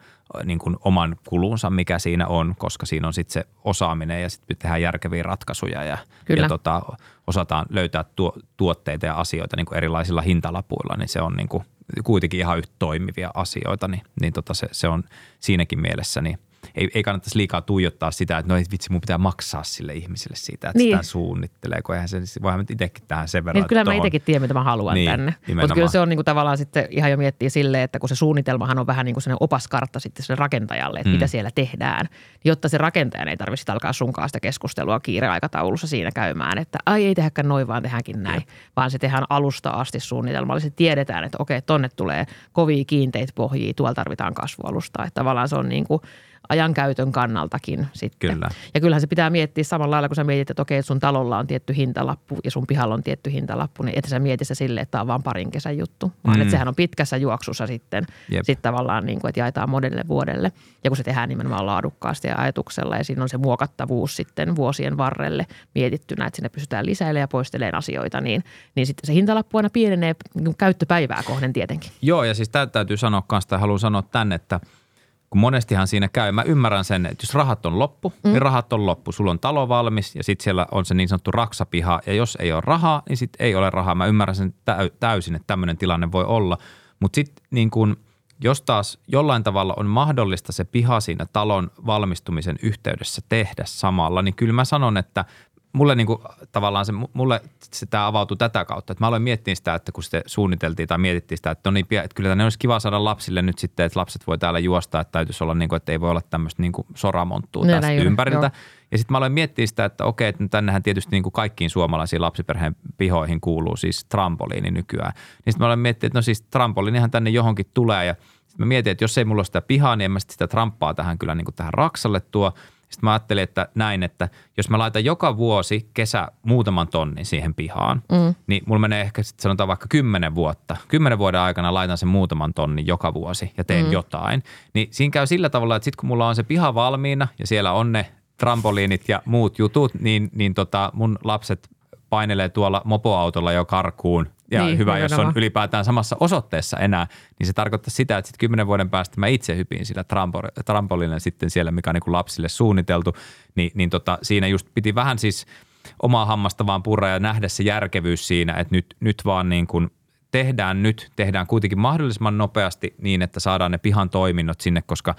Speaker 2: niin kuin oman kulunsa, mikä siinä on, koska siinä on sitten se osaaminen ja sitten tehdään järkeviä ratkaisuja ja, ja tota, osataan löytää tuo, tuotteita ja asioita niin kuin erilaisilla hintalapuilla, niin se on niin kuin kuitenkin ihan yhtä toimivia asioita, niin, niin tota se, se on siinäkin mielessä niin – ei, ei kannattaisi liikaa tuijottaa sitä, että no ei vitsi, mun pitää maksaa sille ihmiselle siitä, että niin. sitä suunnittelee, kun eihän se, voihan itsekin tähän sen verran.
Speaker 1: Niin, kyllä mä itsekin tiedän, mitä mä haluan niin, tänne. Mutta kyllä se on niin kuin tavallaan sitten ihan jo miettiä silleen, että kun se suunnitelmahan on vähän niin kuin sellainen opaskartta sitten sille rakentajalle, että mm. mitä siellä tehdään, niin jotta se rakentajan ei tarvitse alkaa sunkaan sitä keskustelua kiireaikataulussa siinä käymään, että ai ei tehdäkään noin, vaan tehdäänkin näin, Jep. vaan se tehdään alusta asti suunnitelmallisesti. Tiedetään, että okei, tonne tulee kovia kiinteitä pohjia, tuolla tarvitaan kasvualusta. Että tavallaan se on niin kuin – ajankäytön kannaltakin sitten. Kyllä. Ja kyllähän se pitää miettiä samalla lailla, kun sä mietit, että okei, että sun talolla on tietty hintalappu ja sun pihalla on tietty hintalappu, niin että sä mietit se silleen, että tämä on vain parin kesän juttu, vaan mm. että sehän on pitkässä juoksussa sitten, sitten tavallaan niin kuin, että jaetaan monelle vuodelle. Ja kun se tehdään nimenomaan laadukkaasti ja ajatuksella ja siinä on se muokattavuus sitten vuosien varrelle mietittynä, että sinne pystytään lisäilemään ja poistelemaan asioita, niin, niin sitten se hintalappu aina pienenee käyttöpäivää kohden tietenkin.
Speaker 2: Joo ja siis täytyy sanoa kanssa, tai haluan sanoa tänne, että – kun monestihan siinä käy. Mä ymmärrän sen, että jos rahat on loppu, niin mm. niin rahat on loppu. Sulla on talo valmis ja sitten siellä on se niin sanottu raksapiha. Ja jos ei ole rahaa, niin sitten ei ole rahaa. Mä ymmärrän sen täysin, että tämmöinen tilanne voi olla. Mutta sitten niin kun, jos taas jollain tavalla on mahdollista se piha siinä talon valmistumisen yhteydessä tehdä samalla, niin kyllä mä sanon, että mulle niin kuin, tavallaan se, mulle se tämä avautui tätä kautta, että mä aloin miettiä sitä, että kun se suunniteltiin tai mietittiin sitä, että, no niin, että kyllä tänne olisi kiva saada lapsille nyt sitten, että lapset voi täällä juosta, että täytyisi olla niin kuin, että ei voi olla tämmöistä niin kuin soramonttua no, tästä ympäriltä. Joo. Ja sitten mä aloin miettiä sitä, että okei, että tännehän tietysti niin kuin kaikkiin suomalaisiin lapsiperheen pihoihin kuuluu siis trampoliini nykyään. Niin sitten mä aloin miettiä, että no siis trampoliinihan tänne johonkin tulee ja mä mietin, että jos ei mulla ole sitä pihaa, niin en mä sitä tramppaa tähän kyllä niin kuin tähän raksalle tuo – sitten mä ajattelin, että näin, että jos mä laitan joka vuosi kesä muutaman tonnin siihen pihaan, mm. niin mulla menee ehkä sitten sanotaan vaikka kymmenen vuotta. Kymmenen vuoden aikana laitan sen muutaman tonnin joka vuosi ja teen mm. jotain. Niin siinä käy sillä tavalla, että sitten kun mulla on se piha valmiina ja siellä on ne trampoliinit ja muut jutut, niin, niin tota mun lapset painelee tuolla mopoautolla jo karkuun ja niin, hyvä, jos on ylipäätään samassa osoitteessa enää, niin se tarkoittaa sitä, että sitten kymmenen vuoden päästä mä itse hypin sillä trampo- trampolilla sitten siellä, mikä on niin kuin lapsille suunniteltu, niin, niin tota, siinä just piti vähän siis omaa hammasta vaan purra ja nähdä se järkevyys siinä, että nyt, nyt vaan niin kuin tehdään nyt, tehdään kuitenkin mahdollisimman nopeasti niin, että saadaan ne pihan toiminnot sinne, koska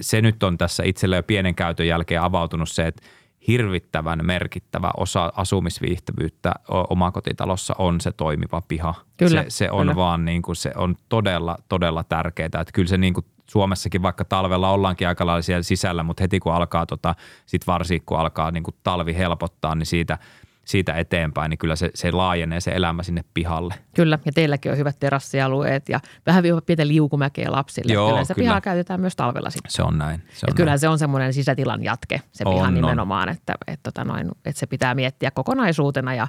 Speaker 2: se nyt on tässä itselle jo pienen käytön jälkeen avautunut se, että hirvittävän merkittävä osa asumisviihtyvyyttä omakotitalossa on se toimiva piha.
Speaker 1: Kyllä,
Speaker 2: se, se on
Speaker 1: kyllä.
Speaker 2: vaan niin kuin, se on todella, todella tärkeää. Että kyllä se niin kuin Suomessakin vaikka talvella ollaankin aika lailla siellä sisällä, mutta heti kun alkaa, tota, sit varsinkin kun alkaa niin kuin talvi helpottaa, niin siitä, siitä eteenpäin, niin kyllä se, se laajenee se elämä sinne pihalle.
Speaker 1: Kyllä, ja teilläkin on hyvät terassialueet ja vähän pientä liukumäkeä lapsille.
Speaker 2: Joo,
Speaker 1: kyllä sitä
Speaker 2: kyllä.
Speaker 1: pihaa käytetään myös talvella sitten.
Speaker 2: Se on näin. Se on
Speaker 1: Et kyllähän se on semmoinen sisätilan jatke, se
Speaker 2: On,
Speaker 1: piha
Speaker 2: on.
Speaker 1: nimenomaan, että, että, tota noin, että se pitää miettiä kokonaisuutena ja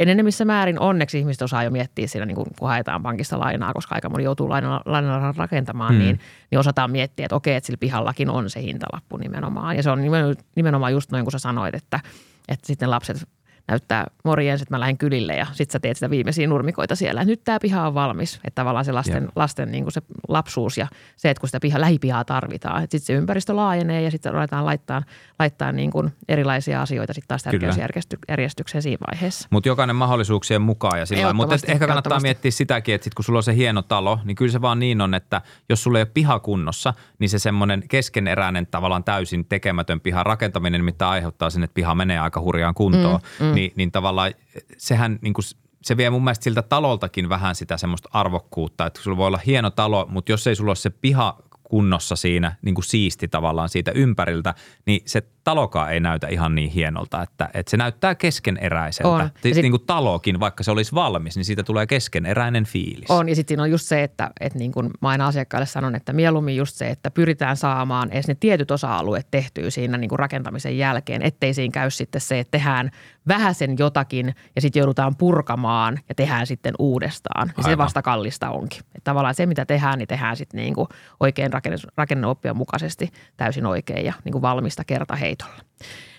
Speaker 1: enenevissä määrin onneksi ihmiset osaa jo miettiä siinä, niin kun, kun haetaan pankista lainaa, koska aika moni joutuu lainalla, lainalla rakentamaan,
Speaker 2: Hmm.
Speaker 1: niin, niin osataan miettiä, että okei, että sillä pihallakin on se hintalappu nimenomaan. Ja se on nimen- nimenomaan just noin kuin sä sanoit, että, että sitten lapset näyttää morjens, että mä lähden kylille ja sitten sä teet sitä viimeisiä nurmikoita siellä. Nyt tämä piha on valmis, että tavallaan se lasten,
Speaker 2: Jep.
Speaker 1: lasten niin kuin se lapsuus ja se, että kun sitä piha, lähipihaa tarvitaan, sitten se ympäristö laajenee ja sitten ruvetaan laittaa, laittaa niin kuin erilaisia asioita sitten taas tärkeysjärjestykseen siinä vaiheessa.
Speaker 2: Mutta jokainen mahdollisuuksien mukaan ja sillä. Mutta ehkä kannattaa miettiä sitäkin, että sit kun sulla on se hieno talo, niin kyllä se vaan niin on, että jos sulla ei ole piha kunnossa, niin se semmoinen keskeneräinen tavallaan täysin tekemätön pihan rakentaminen nimittäin aiheuttaa sen, että piha menee aika hurjaan kuntoon. Mm, mm. Niin, niin tavallaan sehän niin kuin se vie mun mielestä siltä taloltakin vähän sitä semmoista arvokkuutta, että sulla voi olla hieno talo, mutta jos ei sulla ole se piha kunnossa siinä, niin kuin siisti tavallaan siitä ympäriltä, niin se talokaan ei näytä ihan niin hienolta, että, että se näyttää keskeneräiseltä.
Speaker 1: On.
Speaker 2: Siis
Speaker 1: sit-
Speaker 2: niin kuin talokin, vaikka se olisi valmis, niin siitä tulee keskeneräinen fiilis.
Speaker 1: On, ja sitten siinä on just se, että, että niin kuin mä aina asiakkaille sanon, että mieluummin just se, että pyritään saamaan edes ne tietyt osa-alueet tehtyä siinä niin kuin rakentamisen jälkeen, ettei siinä käy sitten se, että tehdään vähäsen jotakin ja sitten joudutaan purkamaan ja tehdään sitten uudestaan. Ja se vasta kallista onkin. Että tavallaan se, mitä tehdään, niin tehdään sitten niin kuin oikein rakenne, mukaisesti täysin oikein ja niin kuin valmista kertaheitolla.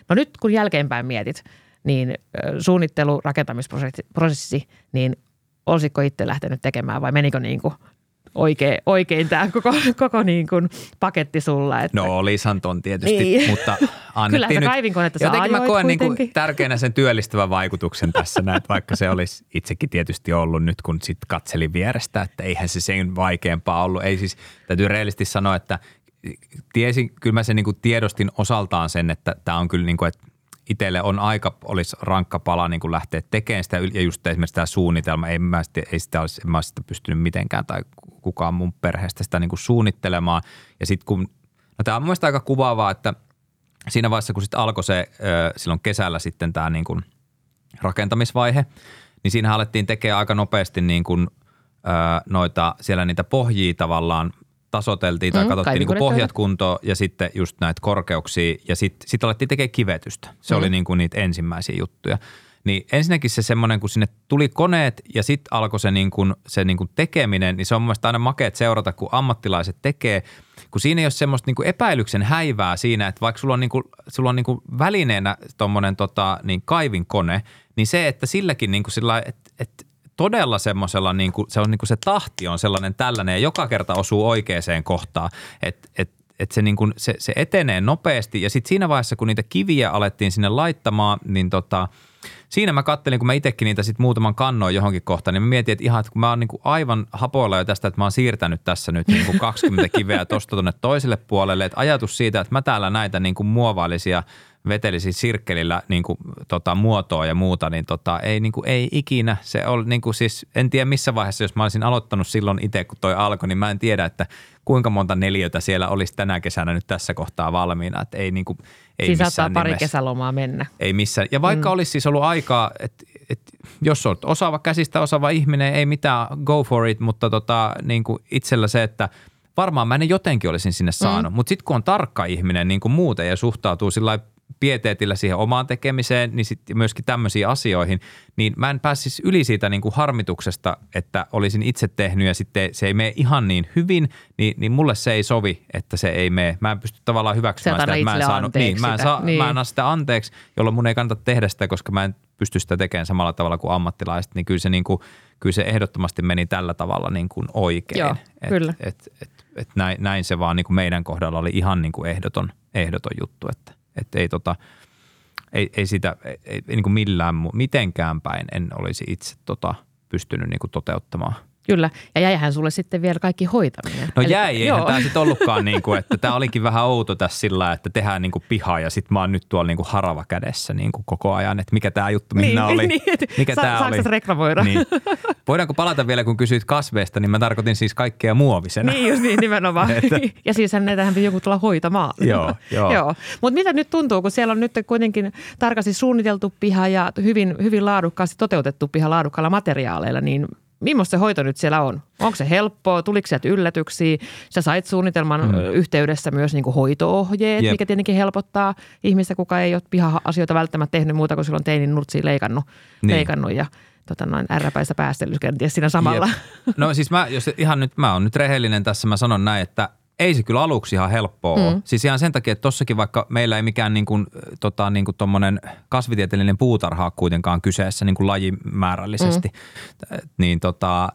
Speaker 1: No nyt kun jälkeenpäin mietit, niin suunnittelu, rakentamisprosessi, prosessi, niin olisiko itse lähtenyt tekemään vai menikö niin kuin oikein, oikein tämä koko, koko niin kuin paketti sulla? Että
Speaker 2: No olisahan ton tietysti,
Speaker 1: Niin.
Speaker 2: mutta
Speaker 1: Kyllä
Speaker 2: annettiin
Speaker 1: sä
Speaker 2: nyt.
Speaker 1: kaivinkonetta sä
Speaker 2: Jotenkin mä koen niin kuin tärkeänä sen työllistävän vaikutuksen tässä näin, että vaikka se olisi itsekin tietysti ollut nyt, kun sit katselin vierestä, että eihän se sen vaikeampaa ollut. Ei siis, täytyy reellisesti sanoa, että tiesin, kyllä mä sen niin kuin tiedostin osaltaan sen, että tämä on kyllä niin kuin, että itselle on aika, olisi rankka pala niin kuin lähteä tekemään sitä ja just esimerkiksi tämä suunnitelma, ei, mä sitä, ei sitä olisi, en mä sitä pystynyt mitenkään tai kukaan mun perheestä sitä niin kuin suunnittelemaan. Ja sitten kun, no tämä on mun aika kuvaavaa, että siinä vaiheessa kun sitten alkoi se silloin kesällä sitten tämä niin kuin rakentamisvaihe, niin siinä alettiin tekemään aika nopeasti niin kuin, noita, siellä niitä pohjia tavallaan tasoteltiin tai
Speaker 1: Mm,
Speaker 2: katsottiin niin pohjat kuntoon ja sitten just näitä korkeuksia ja sitten sit alettiin tekemään kivetystä. Se
Speaker 1: Mm.
Speaker 2: oli niin kuin niitä ensimmäisiä juttuja. Niin ensinnäkin se semmoinen, kun sinne tuli koneet ja sitten alkoi se, niin kuin, se niin kuin tekeminen, niin se on mun mielestä aina makeet seurata, kun ammattilaiset tekee. Kun siinä ei ole semmoista niin kuin epäilyksen häivää siinä, että vaikka sulla on, niin kuin, sulla on niin kuin välineenä tuommoinen tota, niin kaivinkone, niin se, että silläkin niin kuin sillä että, että todella semmoisella, niin kuin, se, on, niin kuin se tahti on sellainen tällainen ja joka kerta osuu oikeaan kohtaan, että et, et se, niin se, se etenee nopeasti ja sitten siinä vaiheessa, kun niitä kiviä alettiin sinne laittamaan, niin tota, siinä mä kattelin, kun mä itsekin niitä sitten muutaman kannoin johonkin kohtaan, niin mä mietin, että ihan, että kun mä oon niin aivan hapoilla jo tästä, että mä oon siirtänyt tässä nyt niin kuin 20 kiveä tosta tuonne toiselle puolelle, että ajatus siitä, että mä täällä näitä niin kuin muovaillisia vetelisi sirkkelillä niin kuin, tota, muotoa ja muuta, niin tota, ei, niin kuin, ei ikinä. Se oli niin kuin, siis, en tiedä missä vaiheessa, jos mä olisin aloittanut silloin itse, kun toi alkoi, niin mä en tiedä, että kuinka monta neliötä siellä olisi tänä kesänä nyt tässä kohtaa valmiina. Että ei, niin kuin, ei
Speaker 1: saattaa
Speaker 2: missään
Speaker 1: pari
Speaker 2: nimessä.
Speaker 1: kesälomaa mennä.
Speaker 2: Ei missään. Ja vaikka mm. olisi siis ollut aikaa, että et, jos olet osaava käsistä osaava ihminen, ei mitään, go for it, mutta tota, niin kuin itsellä se, että varmaan mä ne jotenkin olisin sinne saanut. Mm. Mutta sitten kun on tarkka ihminen niin kuin muuten ja suhtautuu sillä lailla pieteetillä siihen omaan tekemiseen, niin sitten myöskin tämmöisiin asioihin, niin mä en pääsisi yli siitä niin kuin harmituksesta, että olisin itse tehnyt ja sitten se ei mene ihan niin hyvin, niin, niin mulle se ei sovi, että se ei mene. Mä en pysty tavallaan hyväksymään sitä, että mä en saanut, niin, mä en,
Speaker 1: sitä.
Speaker 2: saa,
Speaker 1: Niin.
Speaker 2: mä en anna sitä anteeksi, jolloin mun ei kannata tehdä sitä, koska mä en pysty sitä tekemään samalla tavalla kuin ammattilaiset, niin kyllä se, niin kuin, kyllä se ehdottomasti meni tällä tavalla niin kuin oikein.
Speaker 1: Joo,
Speaker 2: et,
Speaker 1: kyllä.
Speaker 2: Et, et, et näin, näin, se vaan niin kuin meidän kohdalla oli ihan niin kuin ehdoton, ehdoton juttu, että et ei, tota, ei, ei sitä ei, ei niin kuin millään, mitenkään päin en olisi itse tota, pystynyt niin kuin toteuttamaan.
Speaker 1: Kyllä, ja jäihän sulle sitten vielä kaikki hoitaminen.
Speaker 2: No Eli, jäi, eihän tämä sitten ollutkaan niin kuin, että tämä olikin vähän outo tässä sillä, että tehdään niin kuin pihaa ja sitten mä oon nyt tuolla niin kuin harava kädessä niin kuin koko ajan, että mikä tämä juttu minä
Speaker 1: niin,
Speaker 2: oli.
Speaker 1: Niin,
Speaker 2: mikä
Speaker 1: Sa-
Speaker 2: tämä
Speaker 1: oli.
Speaker 2: Saanko
Speaker 1: reklamoida?
Speaker 2: Niin. Voidaanko palata vielä, kun kysyit kasveista, niin mä tarkoitin siis kaikkea muovisena.
Speaker 1: Niin, just niin, nimenomaan. että... Ja siis näitähän joku tulla hoitamaan.
Speaker 2: joo, joo.
Speaker 1: joo. Mutta mitä nyt tuntuu, kun siellä on nyt kuitenkin tarkasti suunniteltu piha ja hyvin, hyvin laadukkaasti toteutettu piha laadukkailla materiaaleilla, niin Millaista se hoito nyt siellä on? Onko se helppoa? Tuliko sieltä yllätyksiä? Sä sait suunnitelman mm. yhteydessä myös niin kuin hoito-ohjeet, Jep. mikä tietenkin helpottaa ihmistä, kuka ei ole piha-asioita välttämättä tehnyt muuta kuin silloin teinin nurtsiin leikannut, niin. leikannut ja tota noin ärräpäistä päästelyä kenties siinä samalla.
Speaker 2: Jep. No siis mä, jos ihan nyt, mä oon nyt rehellinen tässä, mä sanon näin, että ei se kyllä aluksi ihan helppoa mm. ole. Siis ihan sen takia, että tossakin vaikka meillä ei mikään niin kuin, tota, niin kuin kasvitieteellinen puutarha kuitenkaan kyseessä niin kuin lajimäärällisesti, mm. niin tota,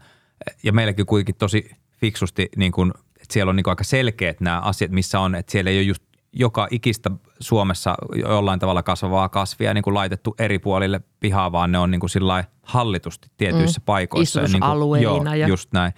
Speaker 2: ja meilläkin kuitenkin tosi fiksusti, niin kuin, että siellä on niin kuin aika selkeät nämä asiat, missä on, että siellä ei ole just joka ikistä Suomessa jollain tavalla kasvavaa kasvia niin kuin laitettu eri puolille pihaa, vaan ne on niin kuin hallitusti tietyissä mm. paikoissa.
Speaker 1: Niin kuin, joo,
Speaker 2: ja... just näin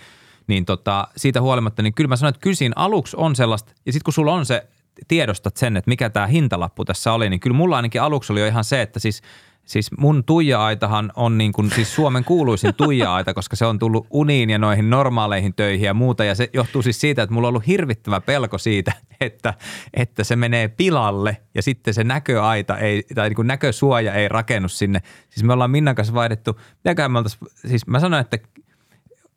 Speaker 2: niin tota, siitä huolimatta, niin kyllä mä sanoin, että kyllä siinä aluksi on sellaista, ja sitten kun sulla on se, tiedostat sen, että mikä tämä hintalappu tässä oli, niin kyllä mulla ainakin aluksi oli jo ihan se, että siis Siis mun tuija-aitahan on niin kuin, siis Suomen kuuluisin tuija-aita, koska se on tullut uniin ja noihin normaaleihin töihin ja muuta. Ja se johtuu siis siitä, että mulla on ollut hirvittävä pelko siitä, että, että se menee pilalle ja sitten se näköaita ei, tai niin kuin näkösuoja ei rakennu sinne. Siis me ollaan Minnan kanssa vaihdettu, me siis mä sanoin, että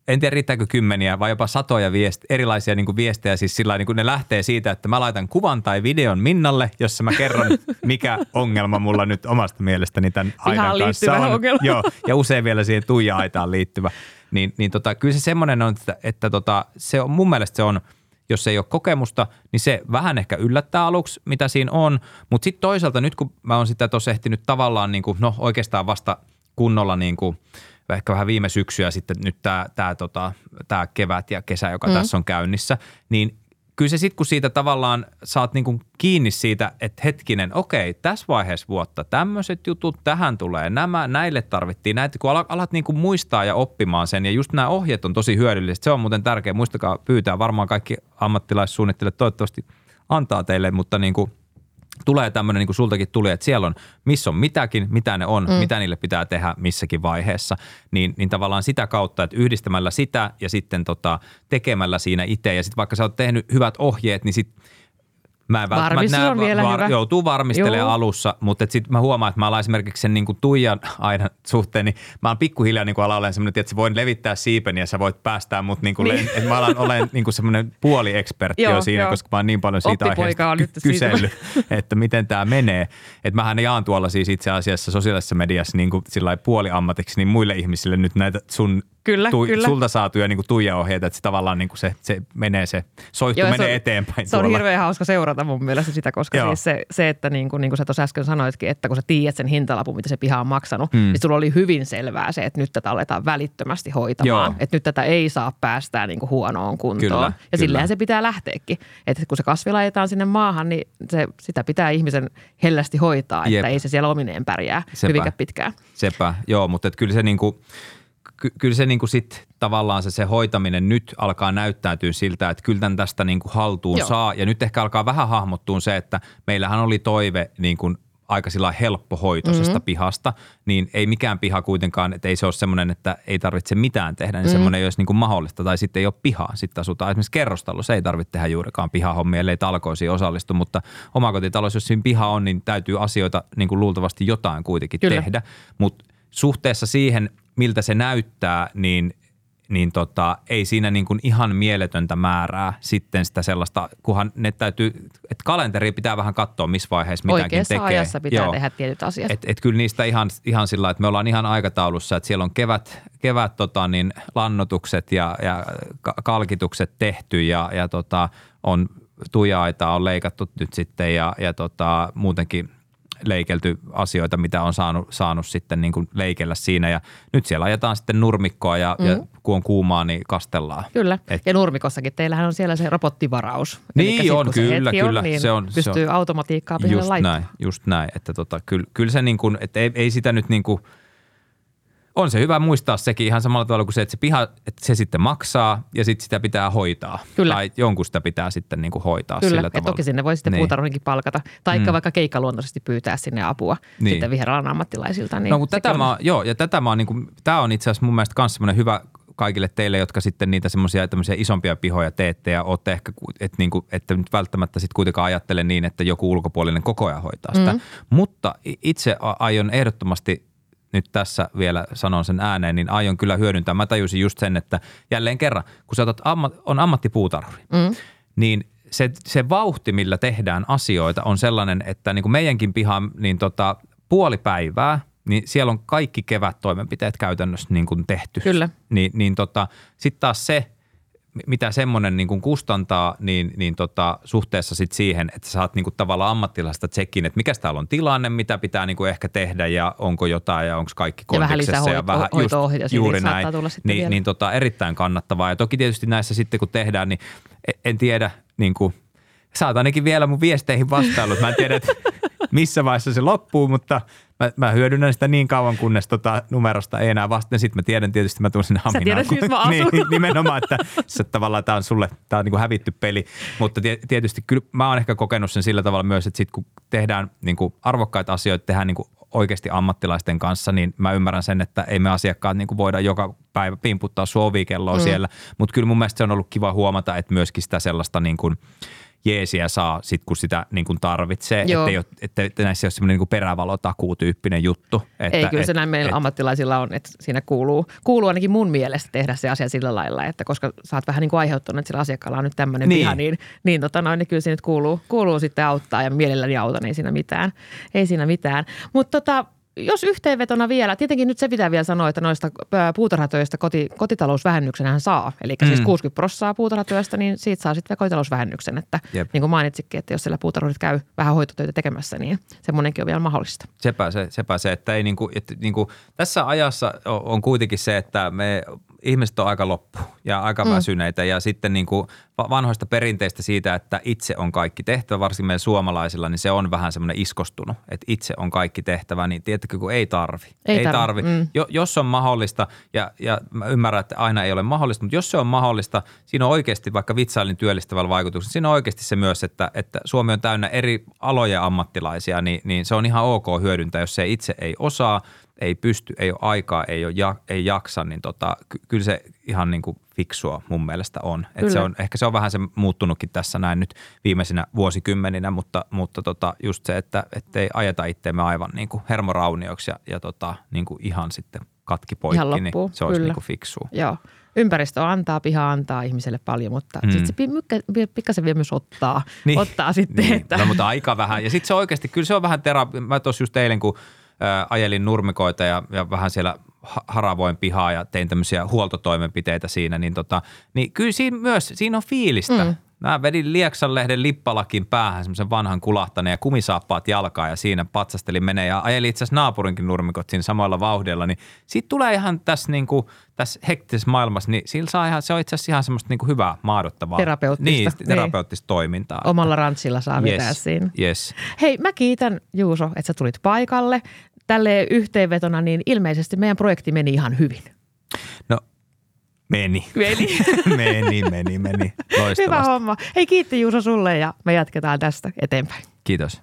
Speaker 2: en tiedä riittääkö kymmeniä vai jopa satoja viest, erilaisia niin kuin viestejä. Siis sillä niin kuin ne lähtee siitä, että mä laitan kuvan tai videon Minnalle, jossa mä kerron, mikä ongelma mulla nyt omasta mielestäni tämän aidan kanssa on.
Speaker 1: Ongelma.
Speaker 2: Joo, ja usein vielä siihen tuija-aitaan liittyvä. Niin, niin tota, kyllä se semmoinen on, että, että tota, se on, mun mielestä se on, jos ei ole kokemusta, niin se vähän ehkä yllättää aluksi, mitä siinä on. Mutta sitten toisaalta nyt, kun mä oon sitä tuossa ehtinyt tavallaan, niin kuin, no oikeastaan vasta kunnolla niin kuin – ehkä vähän viime syksyä sitten nyt tämä, tämä, tota, tämä kevät ja kesä, joka mm. tässä on käynnissä, niin kyllä se sitten, kun siitä tavallaan saat niin kuin kiinni siitä, että hetkinen, okei, tässä vaiheessa vuotta tämmöiset jutut, tähän tulee nämä, näille tarvittiin näitä, kun alat, alat niin kuin muistaa ja oppimaan sen, ja just nämä ohjeet on tosi hyödylliset, se on muuten tärkeä, muistakaa pyytää, varmaan kaikki ammattilaissuunnittelijat toivottavasti antaa teille, mutta niin kuin – tulee tämmöinen, niin kuin sultakin tuli, että siellä on, missä on mitäkin, mitä ne on, mm. mitä niille pitää tehdä missäkin vaiheessa, niin, niin tavallaan sitä kautta, että yhdistämällä sitä ja sitten tota, tekemällä siinä itse ja sitten vaikka sä oot tehnyt hyvät ohjeet, niin sitten Mä en välttämättä näe,
Speaker 1: vielä var, hyvä.
Speaker 2: joutuu varmistelemaan Joo. alussa, mutta sitten mä huomaan, että mä alan esimerkiksi sen niin kuin Tuijan aina suhteen, niin mä oon pikkuhiljaa niin ala olen semmoinen, että sä voin levittää siipen ja sä voit päästää mut niin kuin, niin. että mä alan olen niin kuin semmoinen puoli-ekspertti jo siinä, jo. koska mä oon niin paljon siitä aiheesta on ky- kysellyt, että miten tämä menee. Että mähän jaan tuolla siis itse asiassa sosiaalisessa mediassa niin kuin sillä puoli ammatiksi niin muille ihmisille nyt näitä sun
Speaker 1: Kyllä, tu, kyllä.
Speaker 2: Sulta saatuja niin tuija-ohjeita, että se tavallaan niin kuin se, se menee se, soihtu Joo, menee
Speaker 1: se
Speaker 2: on, eteenpäin.
Speaker 1: Se on hirveän hauska seurata mun mielestä sitä, koska siis se, se, että niin kuin, niin kuin sä tuossa äsken sanoitkin, että kun sä tiedät sen hintalapun, mitä se piha on maksanut, mm. niin sulla oli hyvin selvää se, että nyt tätä aletaan välittömästi hoitamaan. Joo. Että nyt tätä ei saa päästää niin kuin huonoon kuntoon. Kyllä, ja kyllä. sillähän se pitää lähteäkin. Että kun se kasvi laitetaan sinne maahan, niin se, sitä pitää ihmisen hellästi hoitaa, että Jep. ei se siellä omineen pärjää Sepä. hyvinkään pitkään.
Speaker 2: Sepä, joo, mutta kyllä se niin kuin – ky- kyllä se niin kuin sit tavallaan se, se hoitaminen nyt alkaa näyttäytyä siltä, että kyllä tämän tästä niin kuin haltuun Joo. saa. Ja nyt ehkä alkaa vähän hahmottua se, että meillähän oli toive niin kuin aika sillä helppohoitoisesta mm-hmm. pihasta, niin ei mikään piha kuitenkaan, että ei se ole semmoinen, että ei tarvitse mitään tehdä, niin mm-hmm. semmoinen ei olisi niin kuin mahdollista. Tai sitten ei ole pihaa, sitten asutaan esimerkiksi kerrostalossa, ei tarvitse tehdä juurikaan pihahommia, ellei talkoisiin osallistu, mutta omakotitalossa, jos siinä piha on, niin täytyy asioita niin kuin luultavasti jotain kuitenkin Kyllä. tehdä. Mutta suhteessa siihen – miltä se näyttää, niin niin tota, ei siinä niin kuin ihan mieletöntä määrää sitten sitä sellaista, kunhan ne täytyy, että kalenteri pitää vähän katsoa, missä vaiheessa mitäkin
Speaker 1: Oikeassa
Speaker 2: tekee.
Speaker 1: ajassa pitää Joo. tehdä tietyt asiat.
Speaker 2: Et, et kyllä niistä ihan, ihan sillä että me ollaan ihan aikataulussa, että siellä on kevät, kevät tota, niin lannotukset ja, ja kalkitukset tehty ja, ja tota, on tuja on leikattu nyt sitten ja, ja tota, muutenkin – leikelty asioita, mitä on saanut, saanut sitten niin kuin leikellä siinä. Ja nyt siellä ajetaan sitten nurmikkoa ja, mm. ja kun on kuumaa, niin kastellaan.
Speaker 1: Kyllä. Et, ja nurmikossakin teillähän on siellä se robottivaraus.
Speaker 2: Niin sit, on, kyllä,
Speaker 1: se
Speaker 2: kyllä.
Speaker 1: On, niin se on, pystyy se on, automatiikkaa
Speaker 2: just näin, just näin. Että tota, kyllä, kyllä se niin kuin, että ei, ei sitä nyt niin kuin – on se hyvä muistaa sekin ihan samalla tavalla kuin se, että se piha, että se sitten maksaa ja sitten sitä pitää hoitaa.
Speaker 1: Kyllä.
Speaker 2: Tai jonkun sitä pitää sitten niin kuin hoitaa
Speaker 1: Kyllä,
Speaker 2: sillä
Speaker 1: ja
Speaker 2: tavalla.
Speaker 1: toki sinne voi sitten
Speaker 2: Niin.
Speaker 1: puutarhurinkin palkata. Tai mm. vaikka keikkaluontoisesti pyytää sinne apua
Speaker 2: Niin.
Speaker 1: sitten viheralan ammattilaisilta. Niin
Speaker 2: No mutta tätä
Speaker 1: on-
Speaker 2: mä, joo, ja tätä mä niin kuin, tämä on itse asiassa mun mielestä myös semmoinen hyvä kaikille teille, jotka sitten niitä semmoisia tämmöisiä isompia pihoja teette ja olette ehkä, ku- et niin kuin, että nyt välttämättä sitten kuitenkaan ajattele niin, että joku ulkopuolinen koko ajan hoitaa sitä. Mm. Mutta itse aion ehdottomasti nyt tässä vielä sanon sen ääneen, niin aion kyllä hyödyntää. Mä tajusin just sen, että jälleen kerran, kun sä otat amma, on ammattipuutarhuri, mm. niin se, se vauhti, millä tehdään asioita, on sellainen, että niin kuin meidänkin pihan niin tota, puoli päivää, niin siellä on kaikki kevättoimenpiteet käytännössä niin kuin tehty.
Speaker 1: Kyllä.
Speaker 2: Niin, niin tota, sitten taas se, mitä semmoinen niin kuin kustantaa, niin, niin tota, suhteessa sit siihen, että saat niin kuin tavallaan ammattilaista tsekin, että mikä täällä on tilanne, mitä pitää niin kuin ehkä tehdä ja onko jotain ja onko kaikki
Speaker 1: Ja vähän lisää hoito- siihen
Speaker 2: juuri näin.
Speaker 1: tulla
Speaker 2: niin,
Speaker 1: vielä.
Speaker 2: niin tota, erittäin kannattavaa. Ja toki tietysti näissä sitten kun tehdään, niin en- en tiedä, niin kuin, sä oot ainakin vielä mun viesteihin vastaillut. Mä en tiedä, että missä vaiheessa se loppuu, mutta mä, mä hyödynnän sitä niin kauan, kunnes tota numerosta ei enää vasta. Sitten mä tiedän tietysti, mä tuun sinne Haminaan.
Speaker 1: tiedät,
Speaker 2: kun-
Speaker 1: missä mä asun.
Speaker 2: niin, nimenomaan, että se, tavallaan tämä on sulle, tämä on niin kuin hävitty peli. Mutta tie- tietysti kyllä mä oon ehkä kokenut sen sillä tavalla myös, että sit kun tehdään niin kuin arvokkaita asioita, tehdään niin kuin oikeasti ammattilaisten kanssa, niin mä ymmärrän sen, että ei me asiakkaat niin kuin voida joka päivä pimputtaa sua ovikelloa mm. siellä. Mutta kyllä mun mielestä se on ollut kiva huomata, että myöskin sitä sellaista niin kuin jeesiä saa sit kun sitä niin kuin tarvitsee,
Speaker 1: Joo.
Speaker 2: ettei ole, että, että näissä ei ole semmoinen niin perävalotakuu-tyyppinen juttu. Että,
Speaker 1: Ei, kyllä se
Speaker 2: et-
Speaker 1: näin meillä
Speaker 2: et-
Speaker 1: ammattilaisilla on, että siinä kuuluu, kuuluu ainakin mun mielestä tehdä se asia sillä lailla, että koska sä oot vähän niin kuin aiheuttanut, että sillä asiakkaalla on nyt tämmöinen
Speaker 2: Niin.
Speaker 1: niin. piha, niin, niin, tota noin, niin kyllä se nyt kuuluu, kuuluu sitten auttaa ja mielelläni autan, ei siinä mitään. Ei siinä mitään. Mutta tota, jos yhteenvetona vielä, tietenkin nyt se pitää vielä sanoa, että noista puutarhatöistä koti, kotitalousvähennyksenhän saa. Eli mm. siis 60 prosenttia puutarhatyöstä, niin siitä saa sitten kotitalousvähennyksen. Että
Speaker 2: Jep.
Speaker 1: niin kuin mainitsikin, että jos siellä puutarhurit käy vähän hoitotöitä tekemässä, niin semmoinenkin on vielä mahdollista.
Speaker 2: Sepä se, sepä se että ei niinku, että niinku, tässä ajassa on kuitenkin se, että me ihmiset on aika loppu ja aika mm. väsyneitä ja sitten niinku va- vanhoista perinteistä siitä, että itse on kaikki tehtävä, varsinkin meidän suomalaisilla, niin se on vähän semmoinen iskostunut, että itse on kaikki tehtävä, niin tiedättekö, kun ei tarvi.
Speaker 1: Ei
Speaker 2: ei
Speaker 1: tarvi,
Speaker 2: tarvi.
Speaker 1: mm.
Speaker 2: Jo, jos on mahdollista, ja, ja mä ymmärrän, että aina ei ole mahdollista, mutta jos se on mahdollista, siinä on oikeasti vaikka vitsailin työllistävällä vaikutuksella, siinä on oikeasti se myös, että, että Suomi on täynnä eri aloja ammattilaisia, niin, niin se on ihan ok hyödyntää, jos se itse ei osaa, ei pysty, ei ole aikaa, ei, ole ja, ei jaksa, niin tota, ky- kyllä se ihan niin kuin fiksua mun mielestä on. Et se on. Ehkä se on vähän se muuttunutkin tässä näin nyt viimeisinä vuosikymmeninä, mutta, mutta tota, just se, että ei ajeta itteemme aivan niin kuin hermoraunioksi ja, ja tota, niin kuin ihan sitten katki poikki,
Speaker 1: Ihan
Speaker 2: niin se olisi
Speaker 1: kyllä.
Speaker 2: niin kuin fiksua.
Speaker 1: Joo. Ympäristö antaa, piha antaa ihmiselle paljon, mutta
Speaker 2: Mm.
Speaker 1: sitten se pi- mykkä- pikkasen vielä myös ottaa, niin. ottaa sitten.
Speaker 2: Niin,
Speaker 1: että,
Speaker 2: no, mutta aika vähän. Ja sitten se oikeasti, kyllä se on vähän terapia. Mä tuossa just eilen, kun ää, ajelin nurmikoita ja, ja vähän siellä ha- haravoin pihaa ja tein tämmöisiä huoltotoimenpiteitä siinä, niin, tota, niin kyllä siinä myös, siinä on fiilistä. Mm. Mä vedin Lieksanlehden lippalakin päähän semmoisen vanhan kulahtaneen ja kumisaappaat jalkaan ja siinä patsastelin menee ja ajelin itse asiassa naapurinkin nurmikot siinä samalla vauhdilla, niin siitä tulee ihan tässä, niin kuin, tässä hektisessä maailmassa, niin sillä saa ihan, se on itse asiassa ihan semmoista niin kuin hyvää, maadottavaa.
Speaker 1: Terapeuttista,
Speaker 2: Niin,
Speaker 1: niin.
Speaker 2: terapeuttista toimintaa.
Speaker 1: Omalla rantsilla saa
Speaker 2: Yes,
Speaker 1: vetää siinä.
Speaker 2: Yes.
Speaker 1: Hei, mä kiitän Juuso, että sä tulit paikalle. Tälle yhteenvetona, niin ilmeisesti meidän projekti meni ihan hyvin.
Speaker 2: No, meni.
Speaker 1: Meni.
Speaker 2: meni, meni, meni.
Speaker 1: Hyvä
Speaker 2: Loistavasti.
Speaker 1: homma. Hei, kiitti Juuso sulle ja me jatketaan tästä eteenpäin.
Speaker 2: Kiitos.